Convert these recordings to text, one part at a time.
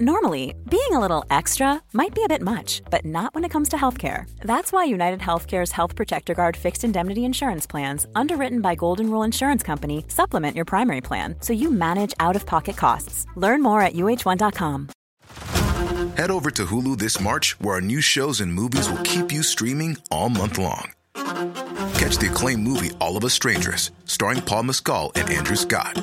Normally, being a little extra might be a bit much, but not when it comes to healthcare. That's why United Healthcare's Health Protector Guard fixed indemnity insurance plans, underwritten by Golden Rule Insurance Company, supplement your primary plan so you manage out of pocket costs. Learn more at uh1.com. Head over to Hulu this March, where our new shows and movies will keep you streaming all month long. Catch the acclaimed movie All of Us Strangers, starring Paul Mescal and Andrew Scott.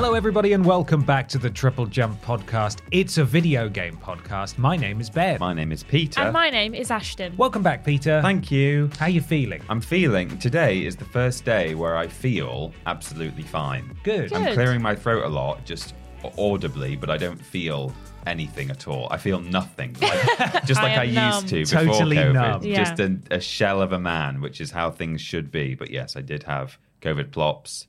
Hello, everybody, and welcome back to the Triple Jump podcast. It's a video game podcast. My name is Ben. My name is Peter. And my name is Ashton. Welcome back, Peter. Thank you. How are you feeling? I'm feeling today is the first day where I feel absolutely fine. Good. I'm Good. clearing my throat a lot, just audibly, but I don't feel anything at all. I feel nothing, like, just like I, am used to numb. before Totally COVID. numb. Yeah. Just a, a shell of a man, which is how things should be. But yes, I did have COVID plops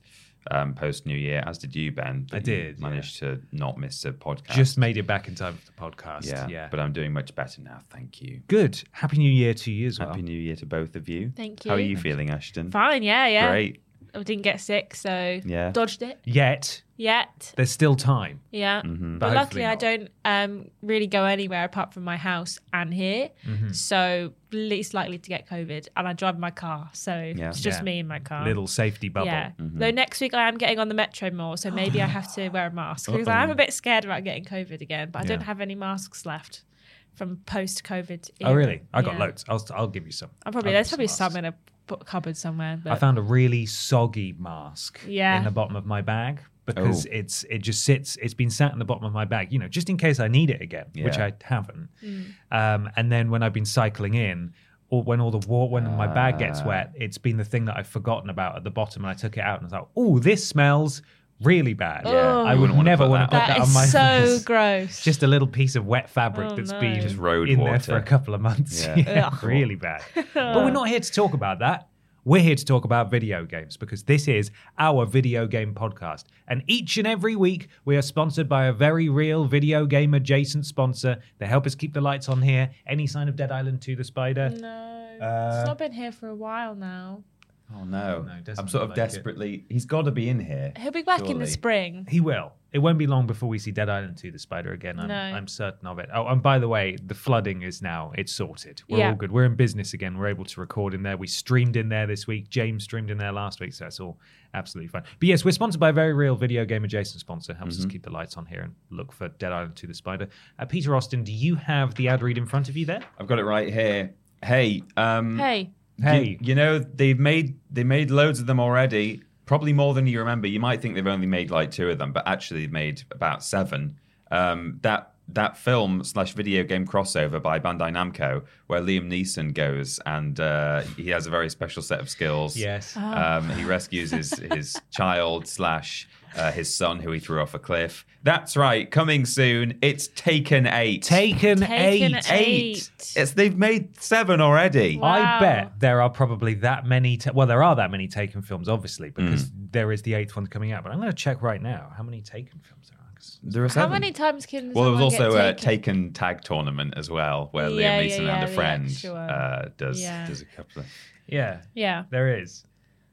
um, post New Year, as did you, Ben. but I you did, Managed to not miss a podcast. Just made it back in time for the podcast. yeah, Yeah. But I'm doing much better now. Thank you. Good. Happy New Year to you as well. Happy New Year to both of you. Thank you. How are you. you feeling, Ashton? Fine, yeah, yeah. Great. I didn't get sick, so Yeah. dodged it Yet, yet. there's still time. Yeah. Mm-hmm. But But hopefully luckily, I don't um, really go anywhere apart from my house and here. Mm-hmm. So, least likely to get COVID. And I drive my car. So, Yeah. it's just Yeah. me in my car. Little safety bubble. Yeah. Mm-hmm. Though next week I am getting on the metro more, so maybe I have to wear a mask because I am a bit scared about getting COVID again. But I don't have any masks left from post COVID. Oh, really? I got loads. I'll, I'll give you some. I'm probably I'll there's give probably masks. some in a cupboard somewhere. But I found a really soggy mask Yeah. in the bottom of my bag because Oh. it's it just sits. It's been sat in the bottom of my bag, you know, just in case I need it again, which I haven't. Mm. Um, and then when I've been cycling in, or when all the water, when my bag gets Ah. wet, it's been the thing that I've forgotten about at the bottom, and I took it out and I was like, "Oh, this smells really bad." Yeah. Oh. I would wouldn't wanna never want to put that that, is on my so face. gross. Just a little piece of wet fabric Oh, that's no. been Just road in there water. for a couple of months. Yeah. Yeah, really bad. but we're not here to talk about that. We're here to talk about video games because this is our video game podcast. And each and every week, we are sponsored by a very real video game adjacent sponsor. They help us keep the lights on here. Any sign of Dead Island 2 the Spider? no, Uh, it's not been here for a while now. Oh no. No, I'm sort of like it. desperately. He's got to be in here. He'll be back in the spring. He will. It won't be long before we see Dead Island 2 the Spider again. I'm, No. I'm certain of it. Oh, and by the way, the flooding is now, it's sorted. We're Yeah. all good. We're in business again. We're able to record in there. We streamed in there this week. James streamed in there last week, so that's all absolutely fine. But yes, we're sponsored by a very real video game adjacent sponsor. Helps Mm-hmm. us keep the lights on here and look for Dead Island 2 the Spider. Uh, Peter Austin, do you have the ad read in front of you there? I've got it right here. Hey, um, Hey, you- Hey. you, know they've made they made loads of them already. Probably more than you remember. You might think they've only made like two of them, but actually they've made about seven. Um, that that film slash video game crossover by Bandai Namco, where Liam Neeson goes and uh, he has a very special set of skills. Yes. Um, he rescues his, his child slash uh, his son who he threw off a cliff. That's right. Coming soon. It's Taken Eight. Taken, Taken 8. Eight. Eight. It's they've made seven already. Wow. I bet there are probably that many. Ta- well, there are that many Taken films, obviously, because there is the eighth one coming out. But I'm going to check right now how many Taken films there are. 'cause- There are how many times can Well, there was also a taken? Taken tag tournament as well, where Yeah, Liam Neeson yeah, and a friend extra uh, does Yeah. does a couple of. Yeah, Yeah. there is.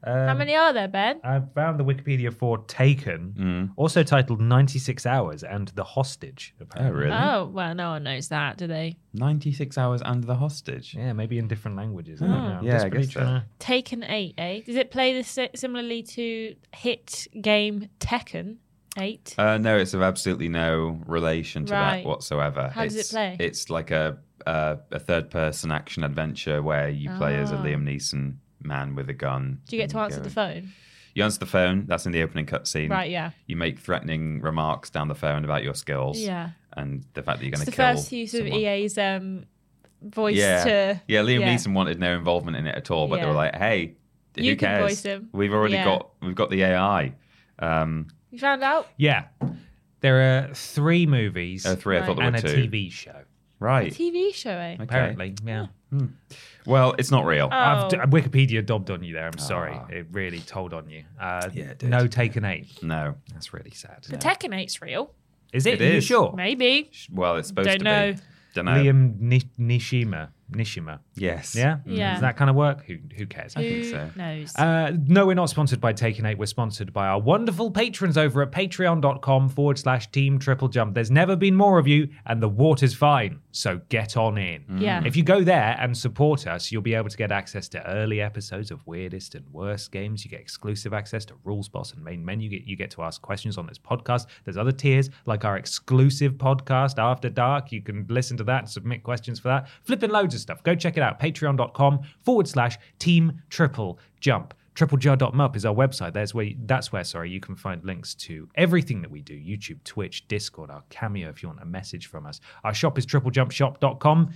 Um, How many are there, Ben? I found the Wikipedia for Taken, Mm. also titled 96 Hours and The Hostage. Apparently. really? Oh, well, no one knows that, do they? Ninety six hours and the hostage. Yeah, maybe in different languages. I don't Oh. know. I'm Yeah, I guess so. to- Taken 8, eh? Does it play the similarly to hit game Tekken 8? Uh, no, it's of absolutely no relation to Right. that whatsoever. How does it It's- play? It's like a a, a third person action adventure where you play as a Ah. Liam Neeson man with a gun. Do you get and to answer go- the phone? You answer the phone. That's in the opening cutscene. Right, yeah. You make threatening remarks down the phone about your skills. Yeah. And the fact that you're going It's to the first use someone. of EA's um, voice yeah. to. yeah, Liam yeah. Neeson wanted no involvement in it at all, but they were like, "Hey, who You can cares? voice him." We've already Yeah. got we've got the AI." Um, You found out? Yeah. There are three movies Oh, three. I thought there and were a. TV show. Right. TV show, eh? Okay. Apparently, yeah. Well, it's not real. I've Oh. d- Wikipedia dobbed on you there. I'm sorry. Ah. It really told on you. Uh, Yeah, it did. no Taken 8. No. That's really sad. The Tekken 8's real. Is it? It Are you is. sure? Maybe. Well, it's supposed Don't to know. be. Don't know. Liam Ni- Nishima. Nishima. Yes. Yeah? Yeah. Does that kind of work? Who, who cares? Who so. knows? Uh, no, we're not sponsored by Taken 8. We're sponsored by our wonderful patrons over at patreon.com forward slash team triple jump. There's never been more of you, and the water's fine. So get on in. Yeah. If you go there and support us, you'll be able to get access to early episodes of Weirdest and Worst Games. You get exclusive access to Rules Boss and Main Menu. You get, you get to ask questions on this podcast. There's other tiers, like our exclusive podcast, After Dark. You can listen to that and submit questions for that. Flipping loads of stuff. Go check it out. Patreon.com forward slash team triple jump. Tripleju.mp is our website. There's where that's where sorry you can find links to everything that we do: YouTube, Twitch, Discord, our Cameo. If you want a message from us, our shop is triplejumpshop.com.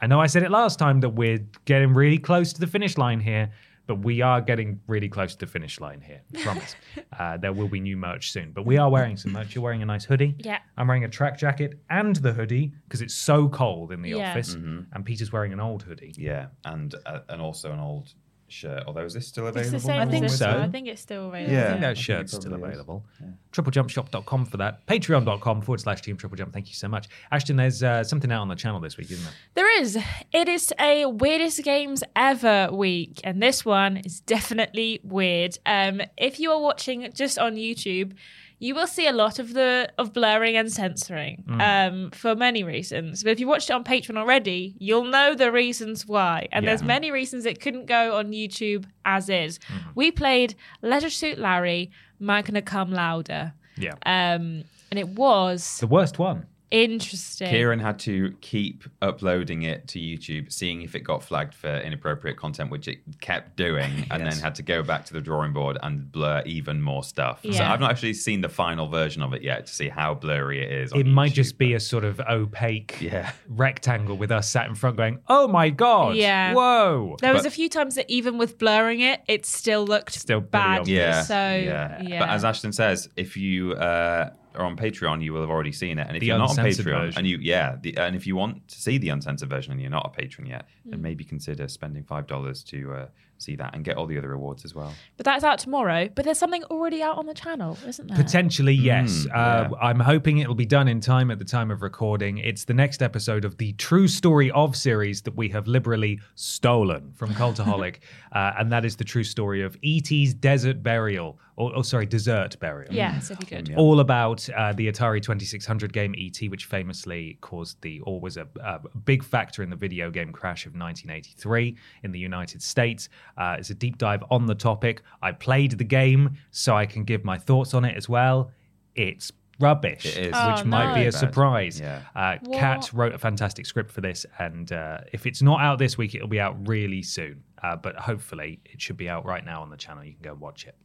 I know I said it last time that we're getting really close to the finish line here, but we are getting really close to the finish line here. I promise. uh, there will be new merch soon, but we are wearing some merch. You're wearing a nice hoodie. Yeah. I'm wearing a track jacket and the hoodie because it's so cold in the Yeah. office, and Peter's wearing an old hoodie. Yeah, and uh, and also an old shirt. Although is this still it's available? the same I think so. I think it's still available. Yeah. I think I that think it shirt's still probably is. available. Triplejumpshop.com for that. Patreon.com forward slash team triple jump. Thank you so much. Ashton, there's uh, something out on the channel this week, isn't there? There is. It is a weirdest games ever week, and this one is definitely weird. Um, if you are watching just on YouTube, you will see a lot of the of blurring and censoring um, for many reasons. But if you watched it on Patreon already, you'll know the reasons why. And there's many reasons it couldn't go on YouTube as is. We played Leisure Suit Larry, Magna Cum Laude, Yeah. um, and it was the worst one. Interesting. Ciaran had to keep uploading it to YouTube, seeing if it got flagged for inappropriate content, which it kept doing, and then had to go back to the drawing board and blur even more stuff. So I've not actually seen the final version of it yet to see how blurry it is. on It might YouTube, just be but- a sort of opaque Yeah. rectangle with us sat in front going, oh my God. Yeah. Whoa. There was But- a few times that even with blurring it, it still looked Still bad. Yeah. So yeah. yeah. But as Ashton says, if you uh, are on Patreon, you will have already seen it. And if The you're not on uncensored Patreon, version. and you yeah, the, and if you want to see the uncensored version and you're not a patron yet, Hmm. then maybe consider spending five dollars to uh, see that and get all the other rewards as well. but that's out tomorrow. But there's something already out on the channel, isn't there? Potentially, yes. Mm, uh, yeah. I'm hoping it'll be done in time at the time of recording. It's the next episode of the True Story of series that we have liberally stolen from Cultaholic. uh, and that is the true story of E.T.'s Desert Burial. Or, oh, sorry, Desert Burial. Yes, if you could. all about uh, the Atari 2600 game ET, which famously caused the or was a, a big factor in the video game crash of 1983 in the United States. Uh, it's a deep dive on the topic. I played the game, so I can give my thoughts on it as well. It's rubbish, It is. which Oh, might be a surprise. Yeah. Uh, Kat wrote a fantastic script for this, and uh, if it's not out this week, it'll be out really soon. Uh, but hopefully, it should be out right now on the channel. You can go and watch it,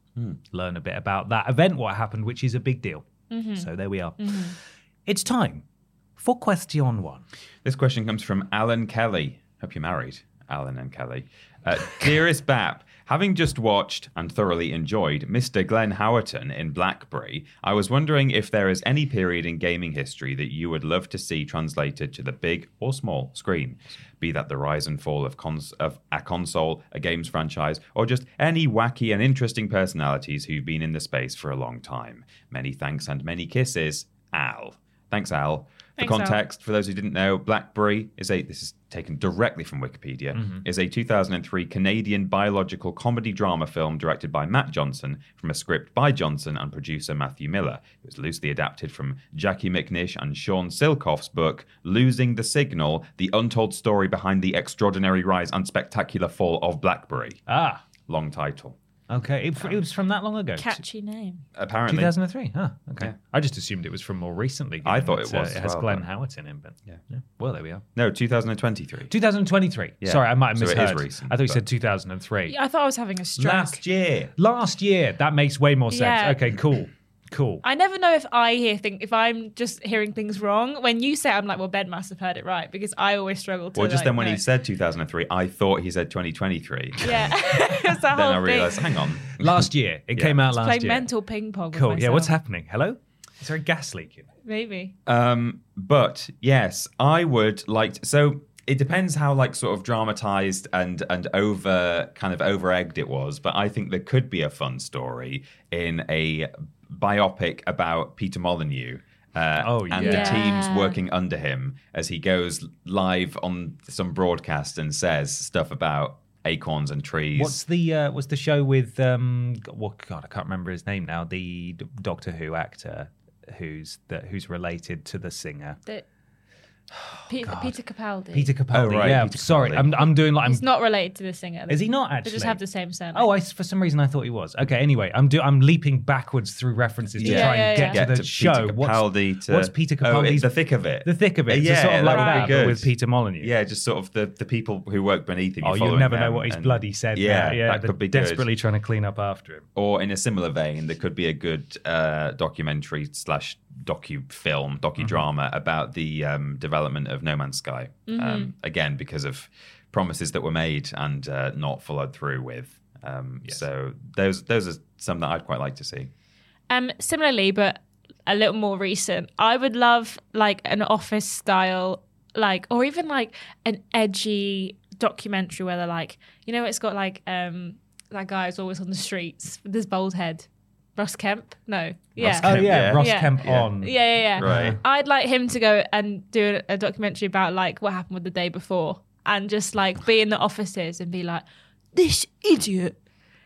learn a bit about that event, what happened, which is a big deal. So there we are. It's time for question one. This question comes from Alan Kelly. Hope you're married, Alan and Kelly. Uh, Dearest Bap, having just watched and thoroughly enjoyed Mr. Glenn Howerton in Blackberry, I was wondering if there is any period in gaming history that you would love to see translated to the big or small screen. Be that the rise and fall of, cons- of a console, a games franchise, or just any wacky and interesting personalities who've been in the space for a long time. Many thanks and many kisses, Al. Thanks, Al. For Thanks, context, for those who didn't know, Blackberry is a this is taken directly from Wikipedia, is a 2003 Canadian biological comedy drama film directed by Matt Johnson from a script by Johnson and producer Matthew Miller. It was loosely adapted from Jacquie McNish and Sean Silcoff's book Losing the Signal: The Untold Story Behind the Extraordinary Rise and Spectacular Fall of Blackberry. Ah, Long title. Okay. It, it was from that long ago. Catchy name. Apparently, 2003. Huh. Okay. Yeah. I just assumed it was from more recently. I thought it that, uh, was it has well, Glenn but- Howerton in, it, but Yeah. Well, there we are. no, 2023. 2023. Yeah. Sorry, I might have So it is misheard. recent, I thought you but- said 2003. Yeah, I thought I was having a stroke. Last year. Last year. That makes way more sense. Yeah. Okay, cool. Cool. I never know if I hear things if I'm just hearing things wrong. When you say, it, I'm like, well, Ben must have heard it right because I always struggle to. Well, just like, then when know. he said 2003, I thought he said 2023. yeah, it's then I thing. realized, hang on. last year. It Yeah. came out Play last year. mental ping pong. with Cool. Yeah, what's happening? Hello? Is there a gas leak in it? Maybe. Um, but yes, I would like. To, so it depends how like sort of dramatized and and over kind of over egged it was. But I think there could be a fun story in a biopic about Peter Molyneux. Uh, Oh, and yeah. the teams working under him as he goes live on some broadcast and says stuff about acorns and trees. What's the uh, what's the show with um what God I can't remember his name now the Doctor Who actor who's the, who's related to the singer The, Peter, Peter Capaldi. Peter Capaldi. Oh, right, yeah, Peter sorry, Capaldi. I'm I'm doing like I'm He's not related to the singer. Is he not actually? They just have the same surname. Oh, I, for some reason I thought he was. Okay, anyway, I'm do I'm leaping backwards through references to Yeah, try yeah, and get yeah. to the Get to show. Peter what's, Capaldi to what's Peter Oh, Capaldi's it's the thick of it. the thick of it? It's Yeah, sort of that like would be that, but good. with Peter Molyneux. Yeah, just sort of the, the people who work beneath him. Oh, you're you'll following never know them what he's and- bloody said. Yeah, now. yeah, that they're could be good. desperately trying to clean up after him. Or in a similar vein, there could be a good uh, documentary slash docu film, Mm-hmm. docudrama about the um, development of No Man's Sky. Um, again, because of promises that were made and uh, not followed through with. Um, So those those are some that I'd quite like to see. Um, similarly, but a little more recent, I would love like an office style, like, or even like an edgy documentary where they're like, you know, it's got like um that guy who's always on the streets with his bald head, Ross Kemp. No, yeah. Oh Kemp, yeah, yeah. Ross Yeah. Kemp on. Yeah, yeah, yeah. Right. I'd like him to go and do a documentary about like what happened with the day before and just like be in the offices and be like, this idiot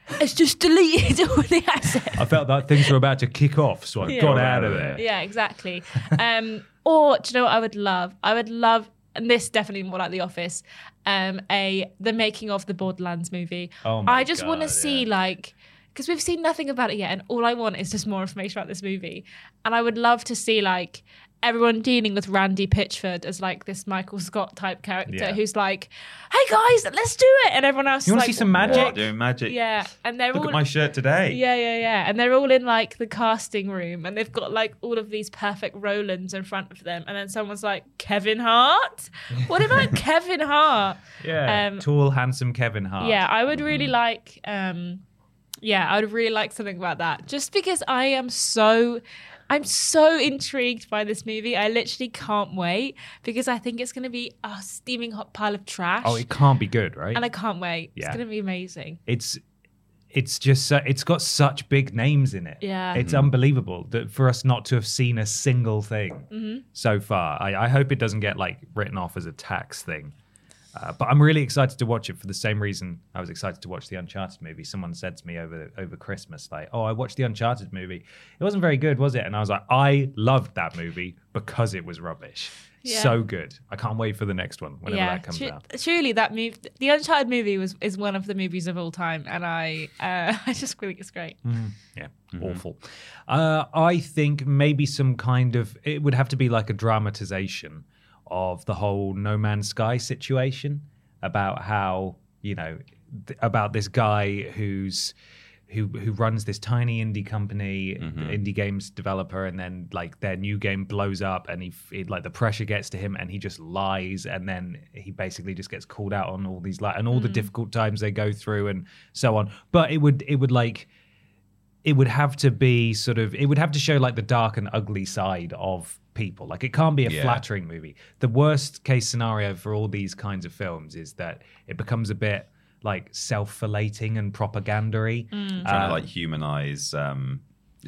has just deleted all the assets. I felt that things were about to kick off, so I Yeah. got out of there. Yeah, exactly. Um, or do you know what I would love? I would love, and this definitely more like The Office, um, a the making of the Borderlands movie. Oh my I just want to God, see like. Because we've seen nothing about it yet, and all I want is just more information about this movie. And I would love to see like everyone dealing with Randy Pitchford as like this Michael Scott type character Yeah. who's like, "Hey guys, let's do it," and everyone else You is want like, to see some magic? What, doing magic? Yeah, and they're Look all at my shirt today. yeah, yeah, yeah. And they're all in like the casting room and they've got like all of these perfect Rolands in front of them. And then someone's like, Kevin Hart? What about Kevin Hart? Yeah, Um, tall, handsome Kevin Hart. Yeah, I would really like um yeah, I would really like something about that. Just because I am so I'm so intrigued by this movie. I literally can't wait because I think it's going to be a steaming hot pile of trash. Oh, it can't be good, right? and I can't wait. Yeah. It's going to be amazing. it's it's just so, it's got such big names in it. Yeah. it's unbelievable that for us not to have seen a single thing Mm-hmm. so far. I, I hope it doesn't get like written off as a tax thing. Uh, but I'm really excited to watch it for the same reason I was excited to watch the Uncharted movie. Someone said to me over over Christmas, like, "Oh, I watched the Uncharted movie. It wasn't very good, was it?" And I was like, "I loved that movie because it was rubbish. Yeah. So good. I can't wait for the next one whenever yeah, that comes tru- out." truly, that movie, the Uncharted movie, was is one of the movies of all time, and I, uh, I just think it's great. Yeah, awful. Uh, I think maybe some kind of it would have to be like a dramatization of the whole No Man's Sky situation about how you know th- about this guy who's who who runs this tiny indie company, mm-hmm. indie games developer, and then like their new game blows up, and he f- it, like the pressure gets to him, and he just lies, and then he basically just gets called out on all these like and all the mm. difficult times they go through, and so on. But it would it would like it would have to be sort of it would have to show like the dark and ugly side of people like it can't be a Yeah. flattering movie the worst case scenario for all these kinds of films is that it becomes a bit like self-filleting and propagandary Mm. trying to like humanize um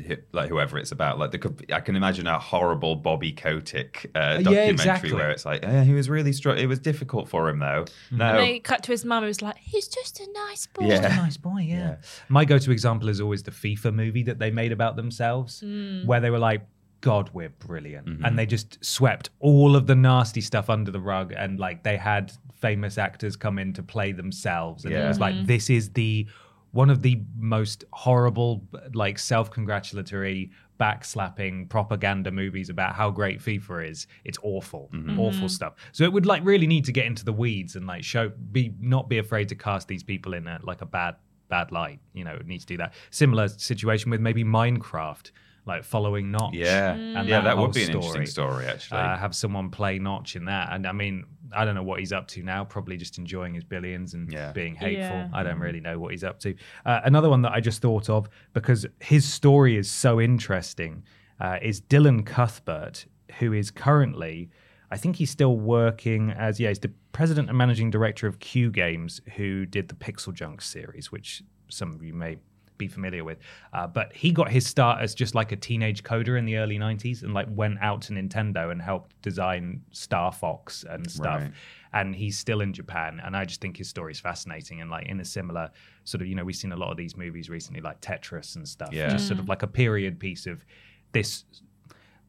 hi- like whoever it's about like there could i can imagine a horrible bobby kotick uh, documentary exactly. where it's like eh, he was really str- it was difficult for him though no And they cut to his mum, who was like, "He's just a nice boy." Yeah. nice boy yeah. my go-to example is always the fifa movie that they made about themselves where they were like god we're brilliant and mm-hmm. they just swept all of the nasty stuff under the rug and like they had famous actors come in to play themselves and it Yeah. was like this is the one of the most horrible like self-congratulatory backslapping propaganda movies about how great FIFA is. It's awful, mm-hmm. awful mm-hmm. stuff. So it would like really need to get into the weeds and like show be not be afraid to cast these people in a like a bad bad light. You know, it needs to do that. Similar situation with maybe Minecraft, like following Notch. yeah and yeah that whole would be an interesting story actually Uh, have someone play Notch in that, and I mean, I don't know what he's up to now. Probably just enjoying his billions and Yeah. being hateful. Yeah. I don't really know what he's up to. Uh, another one that I just thought of because his story is so interesting. uh, is Dylan Cuthbert, who is currently, I think he's still working as, yeah, he's the president and managing director of Q Games, who did the Pixel Junk series, which some of you may be familiar with. Uh, but he got his start as just like a teenage coder in the early 90s and like went out to Nintendo and helped design Star Fox and stuff. Right. And he's still in Japan. And I just think his story is fascinating. And like in a similar sort of, you know, we've seen a lot of these movies recently, like Tetris and stuff. Yeah. Just sort of like a period piece of this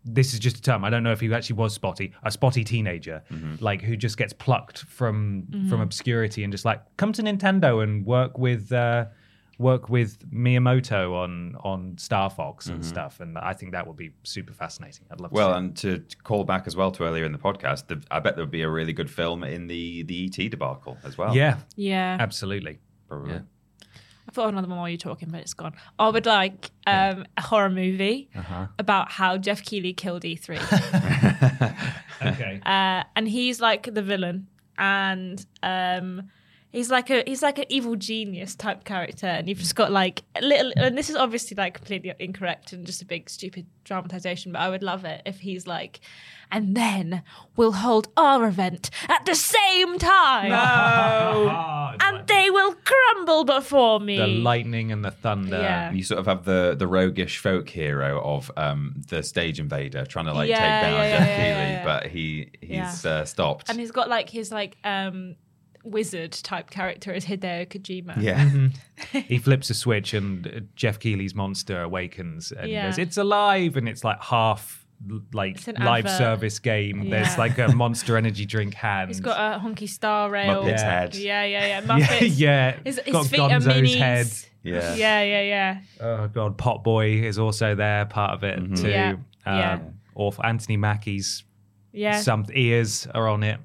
this is just a term. I don't know if he actually was spotty, a spotty teenager, like who just gets plucked from from obscurity and just like come to Nintendo and work with uh, work with Miyamoto on on Star Fox and stuff. And I think that would be super fascinating. I'd love. Well, to see. and to, to call back as well to earlier in the podcast, the, I bet there would be a really good film in the the ET debacle as well. yeah, Yeah. absolutely. probably. Yeah. I thought of another one while you're talking, but it's gone. I would like um, a horror movie Uh-huh. about how Geoff Keighley killed E3. Okay. uh, and he's like the villain, and um, he's like a he's like an evil genius type character, and you've just got like a little. And this is obviously like completely incorrect and just a big stupid dramatization, but I would love it if he's like, and then we'll hold our event at the same time, it's and they will crumble before me. the lightning and the thunder. Yeah. You sort of have the the roguish folk hero of um, the stage invader trying to like Yeah, take down yeah, Geoff yeah, Keighley, yeah, yeah. but he he's uh, stopped. and he's got like his like um wizard type character as Hideo Kojima. yeah, he flips a switch and uh, Geoff Keighley's monster awakens and Yeah. he goes, "It's alive!" and it's like half like live advert. service game. Yeah. There's like a Monster Energy drink hand. He's got a Honkai Star Rail. Muppet's Yeah. head. Yeah, yeah, yeah. yeah, Muppets. yeah. His, his got feet are minis. head. Yeah. Yeah, yeah, yeah. Oh god, Pot Boy is also there, part of it too. Yeah, Um, yeah. Awful. Anthony Mackie's Yeah. some ears are on it.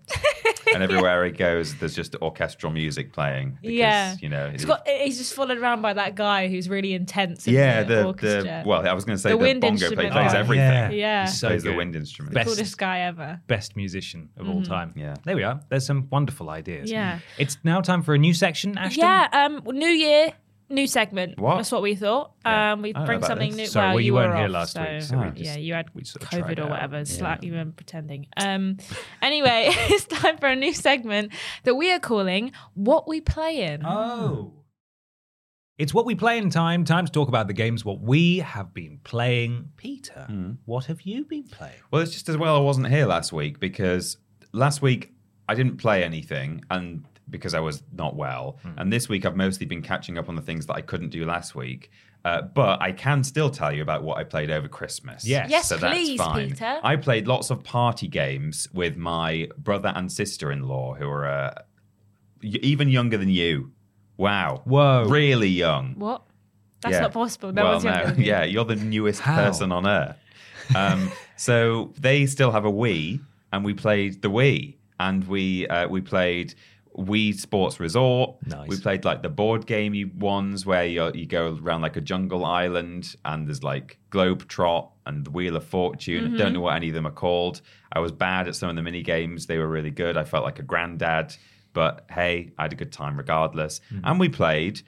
and everywhere he goes, there's just orchestral music playing. Because, Yeah. you know, He's it- got he's just followed around by that guy who's really intense in yeah, the, the, orchestra. the well, I was going to say The the, wind bongo player instrument plays guy. everything. Yeah, Yeah. He's so plays the wind instrument. Best- coolest guy ever. Best musician of all time. Yeah. There we are. There's some wonderful ideas. Yeah. It's now time for a new section, Ashton. Yeah, um new year, new segment. What? That's what we thought. Yeah. Um we I bring something this. new. Sorry, well, well, you were weren't here off, last so, week, so we yeah, you had we sort of COVID or out. whatever. Yeah. Slightly were pretending. Um anyway, it's time for a new segment that we are calling What We Playin'. Oh. It's what we play in time. Time to talk about the games what we have been playing. Peter, what have you been playing? Well, it's just as well I wasn't here last week because last week I didn't play anything and because I was not well. Hmm. And this week I've mostly been catching up on the things that I couldn't do last week. Uh, but I can still tell you about what I played over Christmas. Yes. Yes, so that's please, fine. Peter. I played lots of party games with my brother and sister in law who are uh, y- even younger than you. Wow. Whoa. Really young. What? That's Yeah. not possible. No well, one's younger no. than you. Yeah, you're the newest How? person on earth. Um, so they still have a Wii, and we played the Wii, and we uh, we played Wii Sports Resort. Nice. We played like the board gamey ones where you you go around like a jungle island, and there's like Globe Trot and the Wheel of Fortune. Mm-hmm. I don't know what any of them are called. I was bad at some of the mini games. They were really good. I felt like a granddad. But hey, I had a good time regardless. Mm-hmm. And we played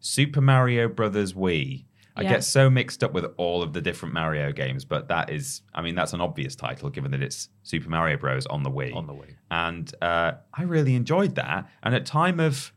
Super Mario Brothers Wii. I Yeah. get so mixed up with all of the different Mario games, but that is, I mean, that's an obvious title given that it's Super Mario Bros. on the Wii. On the Wii. And uh, I really enjoyed that. And at time of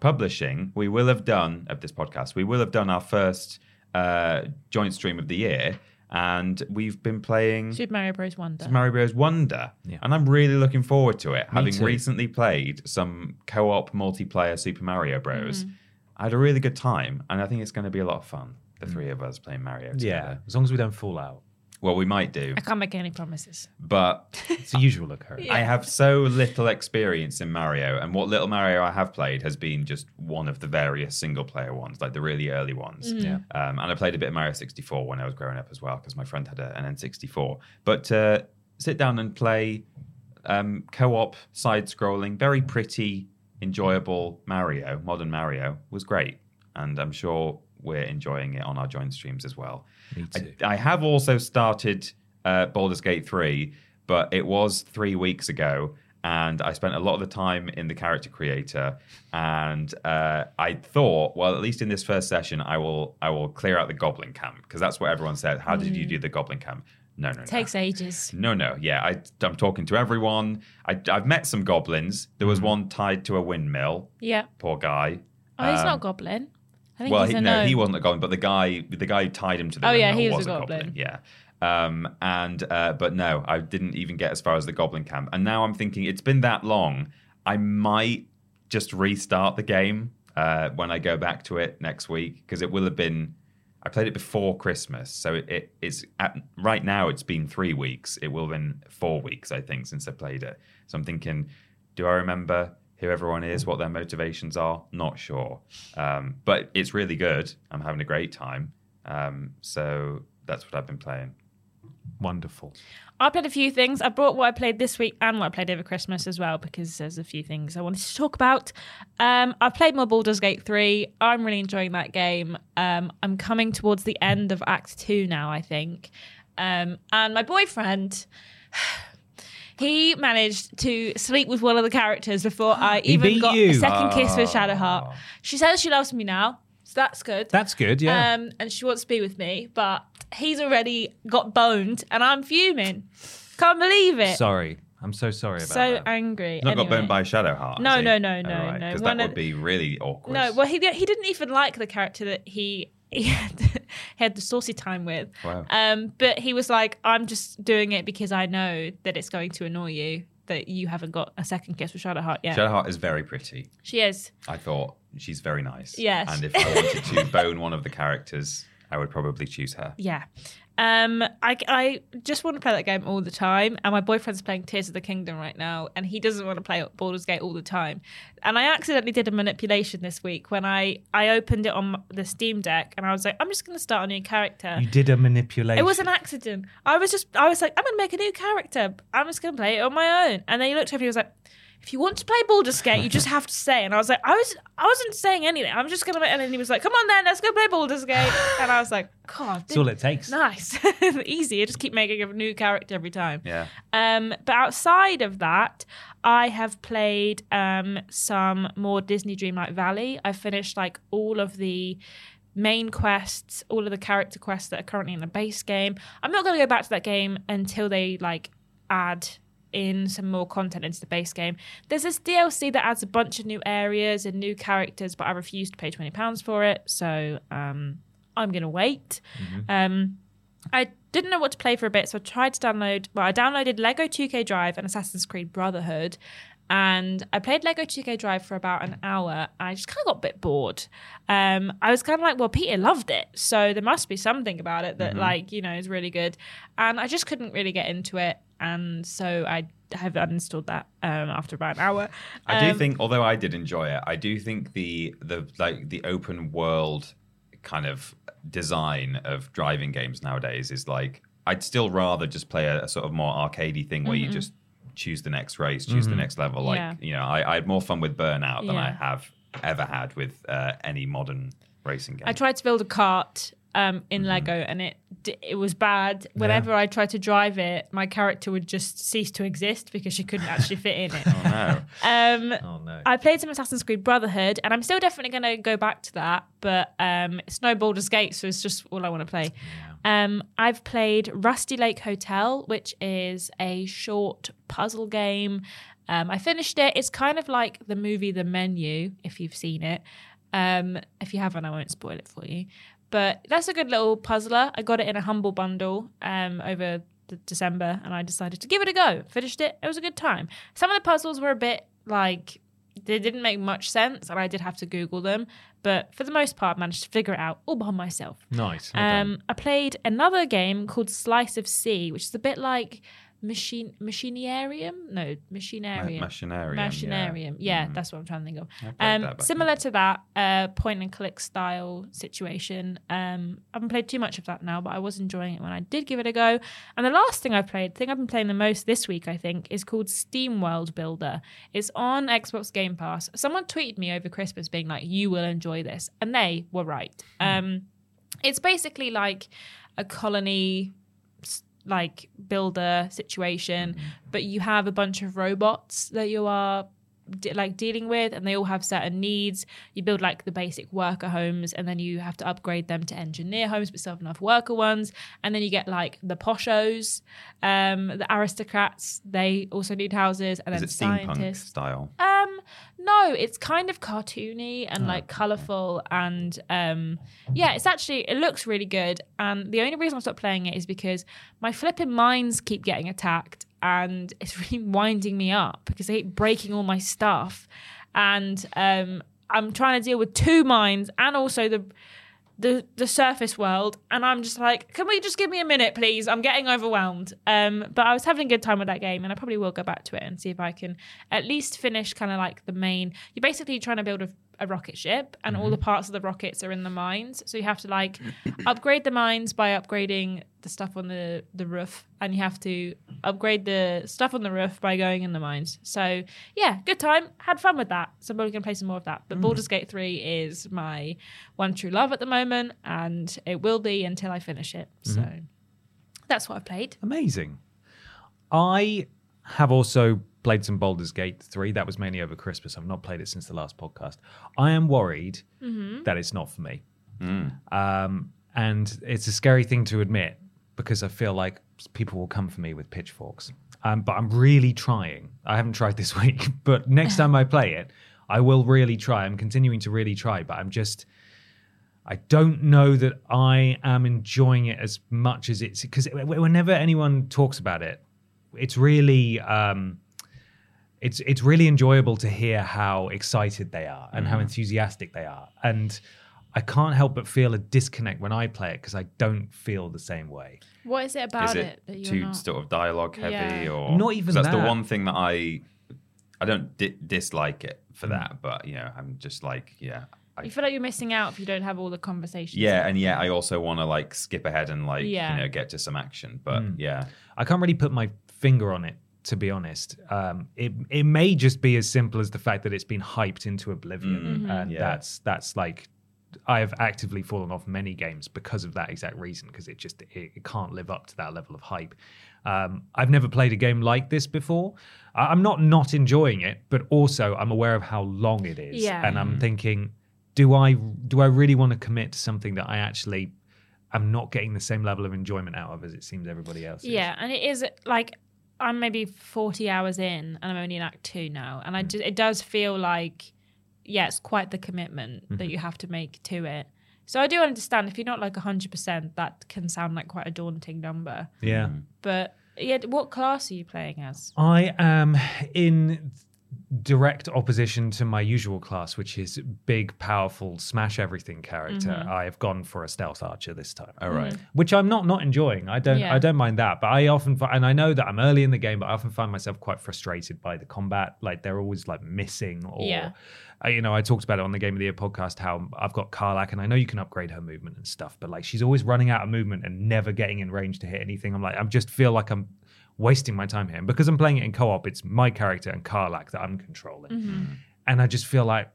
publishing, we will have done, of this podcast, we will have done our first uh, joint stream of the year. And we've been playing Super Mario Bros. Wonder. Super Mario Bros. Wonder. Yeah. And I'm really looking forward to it. Having too. recently played some co op multiplayer Super Mario Bros., Mm-hmm. I had a really good time. And I think it's going to be a lot of fun. The three of us playing Mario together. Yeah, as long as we don't fall out. Well, we might do. I can't make any promises. But It's the usual occurrence. I have so little experience in Mario. And what little Mario I have played has been just one of the various single player ones, like the really early ones. Mm. Yeah. Um, and I played a bit of Mario 64 when I was growing up as well, because my friend had a, an N64. But uh, sit down and play um, co op, side scrolling, very pretty, enjoyable Mario, modern Mario, was great. And I'm sure we're enjoying it on our joint streams as well. Me too. I, I have also started uh, Baldur's Gate 3, but it was three weeks ago. and I spent a lot of the time in the character creator. And uh, I thought, well, at least in this first session, I will I will clear out the goblin camp because that's what everyone said. How did you do the goblin camp? No, no, no. Takes ages. No, no, yeah. I, I'm talking to everyone. I, I've met some goblins. There was one tied to a windmill. Yeah. Poor guy. Oh, he's Um, not a goblin. Well, he, no, he wasn't a goblin, but the guy, the guy who tied him to the Oh, yeah, he was was a a goblin. goblin. Yeah. Um, and uh, but no, I didn't even get as far as the goblin camp. And now I'm thinking it's been that long. I might just restart the game uh, when I go back to it next week because it will have been. I played it before Christmas, so it, it it's at, right now. It's been three weeks. It will have been four weeks, I think, since I played it. So I'm thinking, do I remember who everyone is, what their motivations are? Not sure, um, but it's really good. I'm having a great time. Um, so that's what I've been playing. Wonderful. I played a few things. I brought what I played this week and what I played over Christmas as well because there's a few things I wanted to talk about. Um, I played more Baldur's Gate 3. I'm really enjoying that game. Um, I'm coming towards the end of Act 2 now, I think. Um, and my boyfriend. He managed to sleep with one of the characters before I He even beat got you. a second kiss with Shadowheart. She says she loves me now, so that's good. That's good, yeah. Um, and she wants to be with me, but he's already got boned, and I'm fuming. Can't believe it. sorry. I'm so sorry about that. so that. angry. Not got Anyway. burned by Shadowheart. No, has he? no, no, no, no. Because One that of- would be really awkward. No, well, he he didn't even like the character that he he had, had the saucy time with. Wow. Um, but he was like, I'm just doing it because I know that it's going to annoy you that you haven't got a second kiss with Charlotte Shadowheart yet. Shadowheart is very pretty. she is. I thought she's very nice. Yes. And if I wanted to bone one of the characters, I would probably choose her. Yeah. Um, I, I just want to play that game all the time, and my boyfriend's playing Tears of the Kingdom right now, and he doesn't want to play Baldur's Gate all the time. And I accidentally did a manipulation this week when I I opened it on the Steam Deck, and I was like, I'm just going to start a new character. you did a manipulation. It was an accident. I was just, I was like, I'm going to make a new character. I'm just going to play it on my own. And then he looked over and he was like, if you want to play Baldur's Gate, you just have to say. And I was like, I was, I wasn't saying anything. I'm just going to. And then he was like, come on then, let's go play Baldur's Gate. And I was like, God, That's all it takes. nice, easy. I just keep making a new character every time. Yeah. Um, but outside of that, I have played um, some more Disney Dreamlight Valley. I've finished like all of the main quests, all of the character quests that are currently in the base game. I'm not going to go back to that game until they like add in some more content into the base game. There's this DLC that adds a bunch of new areas and new characters, but I refuse to pay twenty pounds for it, so um, I'm going to wait. Um, I didn't know what to play for a bit, so I tried to download. Well, I downloaded Lego 2K Drive and Assassin's Creed Brotherhood, and I played Lego 2K Drive for about an hour. And I just kind of got a bit bored. Um, I was kind of like, well, Peter loved it, so there must be something about it that, like, you know, is really good. And I just couldn't really get into it, and so I have uninstalled that um, after about an hour. I do Um, think, although I did enjoy it, I do think the the like the open world kind of design of driving games nowadays is like I'd still rather just play a, a sort of more arcadey thing where you just choose the next race, choose the next level. Like Mm-hmm. Yeah. you know, I, I had more fun with Burnout than I have ever had with uh, any modern racing game. I tried to build a cart um, in Mm-hmm. Lego, and it it was bad. Whenever I tried to drive it, my character would just cease to exist because she couldn't actually fit in it. oh no. Um, Oh no. I played some Assassin's Creed Brotherhood, and I'm still definitely going to go back to that. But um, it's no Baldur's Gate, so it's just all I want to play. Um, I've played Rusty Lake Hotel, which is a short puzzle game. Um, I finished it. It's kind of like the movie The Menu, if you've seen it. Um, if you haven't, I won't spoil it for you. But that's a good little puzzler. I got it in a humble bundle um, over the December, and I decided to give it a go. Finished it. It was a good time. Some of the puzzles were a bit like they didn't make much sense, and I did have to Google them. But for the most part, I managed to figure it out all by myself. nice. Um, I played another game called Slice of Sea, which is a bit like machine machinarium. No, machinarium. Machinarium. Machinarium. Yeah. Yeah, that's what I'm trying to think of. Um, that back in similar to that, uh, point and click style situation. Um, I haven't played too much of that now, but I was enjoying it when I did give it a go. And the last thing I've played, the thing I've been playing the most this week, I think, is called Steam World Builder. It's on Xbox Game Pass. Someone tweeted me over Christmas being like, "You will enjoy this," and they were right. Um, it's basically like a colony like builder situation, mm-hmm. but you have a bunch of robots that you are de- like dealing with, and they all have certain needs. You build like the basic worker homes, and then you have to upgrade them to engineer homes, but still have enough worker ones. And then you get like the poshos, um, the aristocrats. They also need houses, and Is then it steampunk scientists. style? Um, no, it's kind of cartoony and like colorful, and um, yeah, it's actually it looks really good. And the only reason I stopped playing it is because my flipping mines keep getting attacked, and it's really winding me up because they keep breaking all my stuff, and um, I'm trying to deal with two mines and also the the the surface world. And i'm just like can we just give me a minute please? I'm getting overwhelmed. Um but i was having a good time with that game and i probably will go back to it and see if i can at least finish kind of like the main you're basically trying to build a, a rocket ship and all the mm-hmm. parts of the rockets are in the mines. So you have to like upgrade the mines by upgrading the stuff on the the roof and you have to upgrade the stuff on the roof by going in the mines. So yeah good time. Had fun with that. So i'm probably gonna play some more of that. But mm. Baldur's Gate 3 is my one true love at the moment and it will be until i finish it. Mm-hmm. So that's what i've played. Amazing. I have also played some Baldur's Gate 3. That was mainly over Christmas. I've not played it since the last podcast. I am worried that it's not for me. Um, and it's a scary thing to admit because I feel like people will come for me with pitchforks. Um, but I'm really trying. I haven't tried this week, but next time I play it, I will really try. I'm continuing to really try, but I'm just. I don't know that I am enjoying it as much as it's because whenever anyone talks about it, it's really um, it's it's really enjoyable to hear how excited they are and how enthusiastic they are, and I can't help but feel a disconnect when I play it because I don't feel the same way. what is it about Is it, it that you're too not sort of dialogue heavy Yeah. or Not even 'cause that's the one thing that I I don't di- dislike it for that, but you know I'm just like yeah. I, you feel like you're missing out if you don't have all the conversations yeah, and yeah, I also want to like skip ahead and like Yeah. you know get to some action, but Hmm. yeah, I can't really put my finger on it, to be honest. Um, it it may just be as simple as the fact that it's been hyped into oblivion, and Yeah. that's that's like I have actively fallen off many games because of that exact reason, because it just it, it can't live up to that level of hype. Um, I've never played a game like this before. I- I'm not not enjoying it, but also I'm aware of how long it is, Yeah. and I'm thinking, do I do I really want to commit to something that I actually am not getting the same level of enjoyment out of as it seems everybody else is? Yeah, and it is like I'm maybe 40 hours in and I'm only in act 2 now and I just, it does feel like yeah, it's quite the commitment Mm-hmm. that you have to make to it. So I do understand if you're not like 100% that can sound like quite a daunting number. Yeah. But yeah, what class are you playing as? I am in direct opposition to my usual class, which is big, powerful, smash everything character. Mm-hmm. I have gone for a stealth archer this time. all right. Which I'm not not enjoying. I don't Yeah. I don't mind that, but I often fi- and I know that I'm early in the game, but I often find myself quite frustrated by the combat. Like they're always like missing or Yeah. uh, you know, I talked about it on the Game of the Year podcast how I've got Karlach and I know you can upgrade her movement and stuff, but like she's always running out of movement and never getting in range to hit anything. I'm like, I just feel like I'm wasting my time here. And because I'm playing it in co op, it's my character and Karlach that I'm controlling. And I just feel like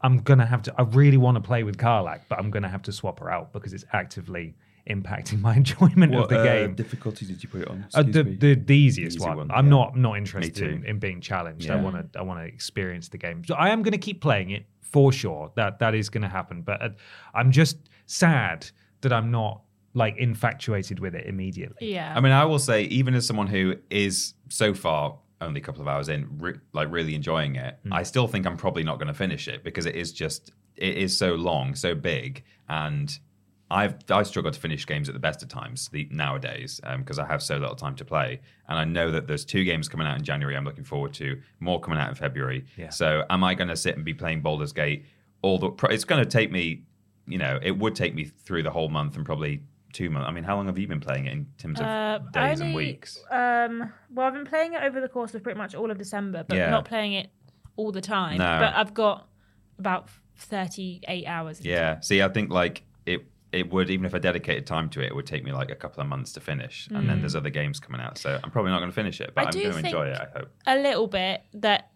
I'm going to have to, I really want to play with Karlach, but I'm going to have to swap her out because it's actively impacting my enjoyment of the game. difficulty did you put it on? Uh, the, the the easiest Easy one. one, I'm yeah. not not interested in, in being challenged. I want to I want to experience the game. So I am going to keep playing it for sure. That that is going to happen. But uh, I'm just sad that I'm not like infatuated with it immediately. Yeah. I mean, I will say, even as someone who is so far only a couple of hours in, re- like really enjoying it, Hmm. I still think I'm probably not going to finish it because it is just it is so long, so big, and I've I struggle to finish games at the best of times the, nowadays because I have so little time to play, and I know that there's two games coming out in January. I'm looking forward to more coming out in February. Yeah. So, am I going to sit and be playing Baldur's Gate all the? pro- It's going to take me, you know, it would take me through the whole month and probably two months. I mean, how long have you been playing it in terms of Uh, days and weeks? Um, well, I've been playing it over the course of pretty much all of December, but Yeah. not playing it all the time. No. But I've got about 38 hours. Yeah. See, I think like it it would even if I dedicated time to it, it would take me like a couple of months to finish. And then there's other games coming out, so I'm probably not going to finish it, but I I'm do going to enjoy it. I hope. a little bit that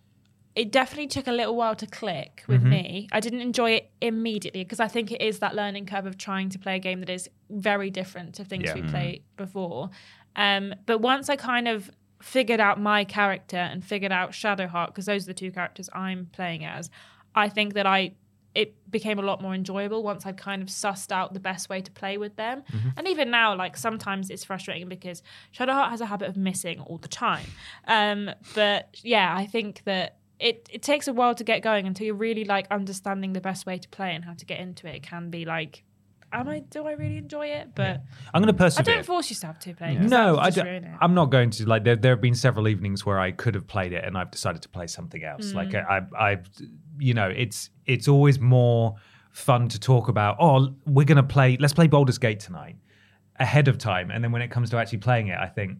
it definitely took a little while to click with Mm-hmm. me. I didn't enjoy it immediately because I think it is that learning curve of trying to play a game that is very different to things Yeah. we Mm. played before. Um, but once I kind of figured out my character and figured out Shadowheart, because those are the two characters I'm playing as, I think that I it became a lot more enjoyable once I'd kind of sussed out the best way to play with them. And even now, like sometimes it's frustrating because Shadowheart has a habit of missing all the time. Um, but yeah, I think that it, it takes a while to get going until you're really like understanding the best way to play and how to get into it. It can be like, am I do I really enjoy it? But I'm going to persevere. I don't force yourself to play. 'cause No, I don't. I'm not going to. Like, there, there have been several evenings where I could have played it, and I've decided to play something else. Like, Mm. I, I, you know, it's it's always more fun to talk about. Oh, we're gonna play. Let's play Baldur's Gate tonight ahead of time, and then when it comes to actually playing it, I think.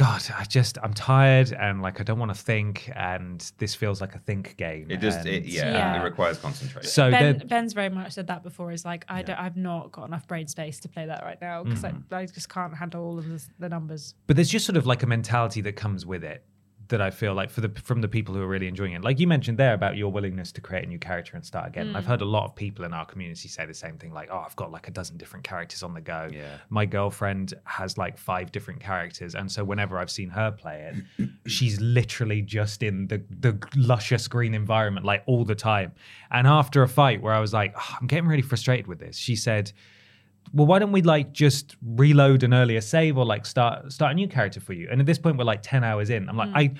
God, I just I'm tired and like I don't want to think, and this feels like a think game. It just, and, it, yeah, Yeah. it requires concentration. So Ben, Ben's very much said that before. Is like I don't, I've not got enough brain space to play that right now because Mm-hmm. I, I just can't handle all of the, the numbers. but there's just sort of like a mentality that comes with it that I feel like for the from the people who are really enjoying it. Like you mentioned there about your willingness to create a new character and start again. I've mm. heard a lot of people in our community say the same thing like, "Oh, I've got like a dozen different characters on the go." Yeah. My girlfriend has like five different characters and so whenever I've seen her play it, she's literally just in the the luscious green environment like all the time. And after a fight where I was like, "Oh, I'm getting really frustrated with this." She said, well, why don't we like just reload an earlier save or like start start a new character for you? And at this point, we're like ten hours in. I'm like, I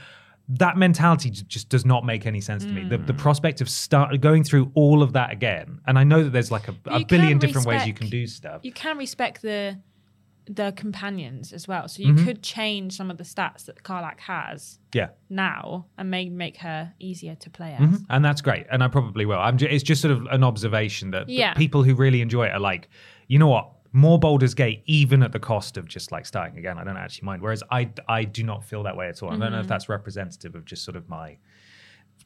that mentality just does not make any sense to me. The the prospect of start going through all of that again, and I know that there's like a, a billion can different ways you can do stuff. You can respec the the companions as well. So Mm-hmm. you could change some of the stats that Karlach has yeah. now and may make her easier to play as. Mhm. And that's great, and I probably will. I'm. Ju- it's just sort of an observation that, that Yeah. people who really enjoy it are like, you know what, more Baldur's Gate, even at the cost of just like starting again. I don't actually mind. Whereas I, I do not feel that way at all. I don't know if mm-hmm. that's representative of just sort of my.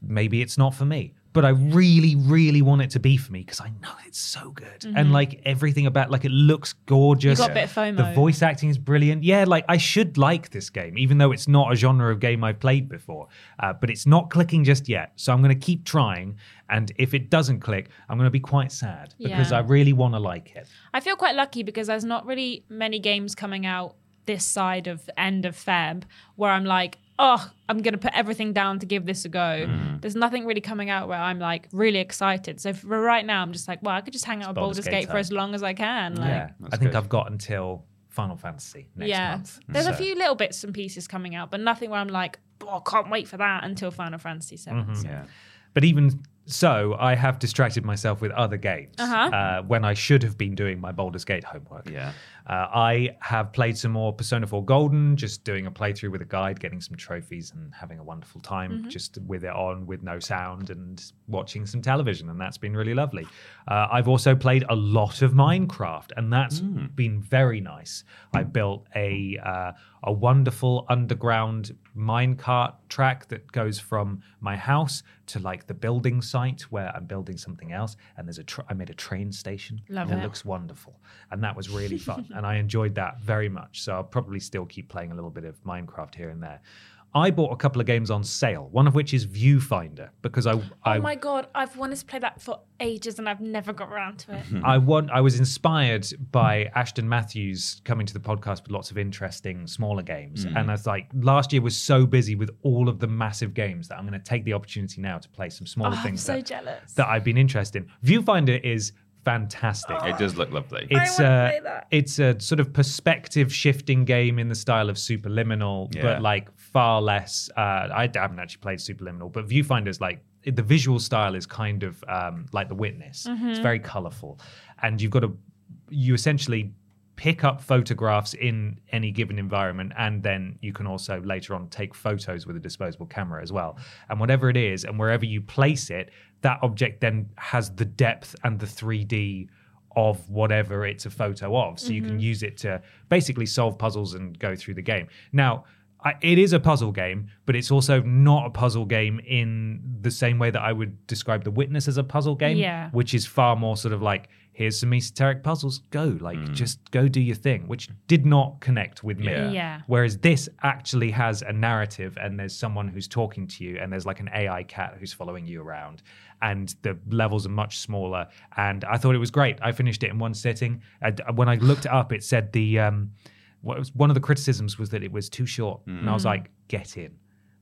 Maybe it's not for me, but I really, really want it to be for me because I know it's so good and like everything about like it looks gorgeous. You got a bit of FOMO. The voice acting is brilliant. Yeah, like I should like this game, even though it's not a genre of game I've played before. Uh, but it's not clicking just yet. So I'm going to keep trying. And if it doesn't click, I'm going to be quite sad because Yeah. I really want to like it. I feel quite lucky because there's not really many games coming out this side of end of Feb where I'm like, oh, I'm going to put everything down to give this a go. Mm. There's nothing really coming out where I'm like really excited. So for right now, I'm just like, well, I could just hang out with Baldur's Baldur's Gate Gate for as long as I can. Like, yeah, I think good. I've got until Final Fantasy next yeah. month. There's a few little bits and pieces coming out, but nothing where I'm like, oh, I can't wait for that until Final Fantasy 7 Mm-hmm. So. yeah. But even so, I have distracted myself with other games Uh-huh. uh, when I should have been doing my Baldur's Gate homework. Yeah. Uh, I have played some more Persona 4 Golden, just doing a playthrough with a guide, getting some trophies, and having a wonderful time just with it on with no sound and watching some television, and that's been really lovely. Uh, I've also played a lot of Minecraft, and that's been very nice. I built a uh, a wonderful underground minecart track that goes from my house to like the building site where I'm building something else, and there's a tr- I made a train station. Love and it. looks wonderful, and that was really fun, and I enjoyed that very much. So I'll probably still keep playing a little bit of Minecraft here and there. I bought a couple of games on sale, one of which is Viewfinder because I oh I Oh my god, I've wanted to play that for ages and I've never got around to it. I want. I was inspired by Ashton Matthews coming to the podcast with lots of interesting smaller games, mm. and I was like, last year was so busy with all of the massive games that I'm going to take the opportunity now to play some smaller Oh, I'm things so that, jealous. that I've been interested in. Viewfinder is fantastic. It does look lovely. It's wanna a play that. it's a sort of perspective shifting game in the style of Superliminal, Yeah. but like far less. Uh, I haven't actually played Superliminal, but Viewfinder's like the visual style is kind of um, like The Witness. It's very colorful, and you've got to you essentially pick up photographs in any given environment and then you can also later on take photos with a disposable camera as well. And whatever it is and wherever you place it that object then has the depth and the 3d of whatever it's a photo of. So you can mm-hmm. use it to basically solve puzzles and go through the game. Now I, it is a puzzle game, but it's also not a puzzle game in the same way that I would describe The Witness as a puzzle game, Yeah. which is far more sort of like, here's some esoteric puzzles, go, like just go do your thing, which did not connect with me. Yeah. Yeah. Whereas this actually has a narrative and there's someone who's talking to you and there's like an AI cat who's following you around and the levels are much smaller. And I thought it was great. I finished it in one sitting. And when I looked it up, it said the um, what was, one of the criticisms was that it was too short, and I Mm. was like, get in.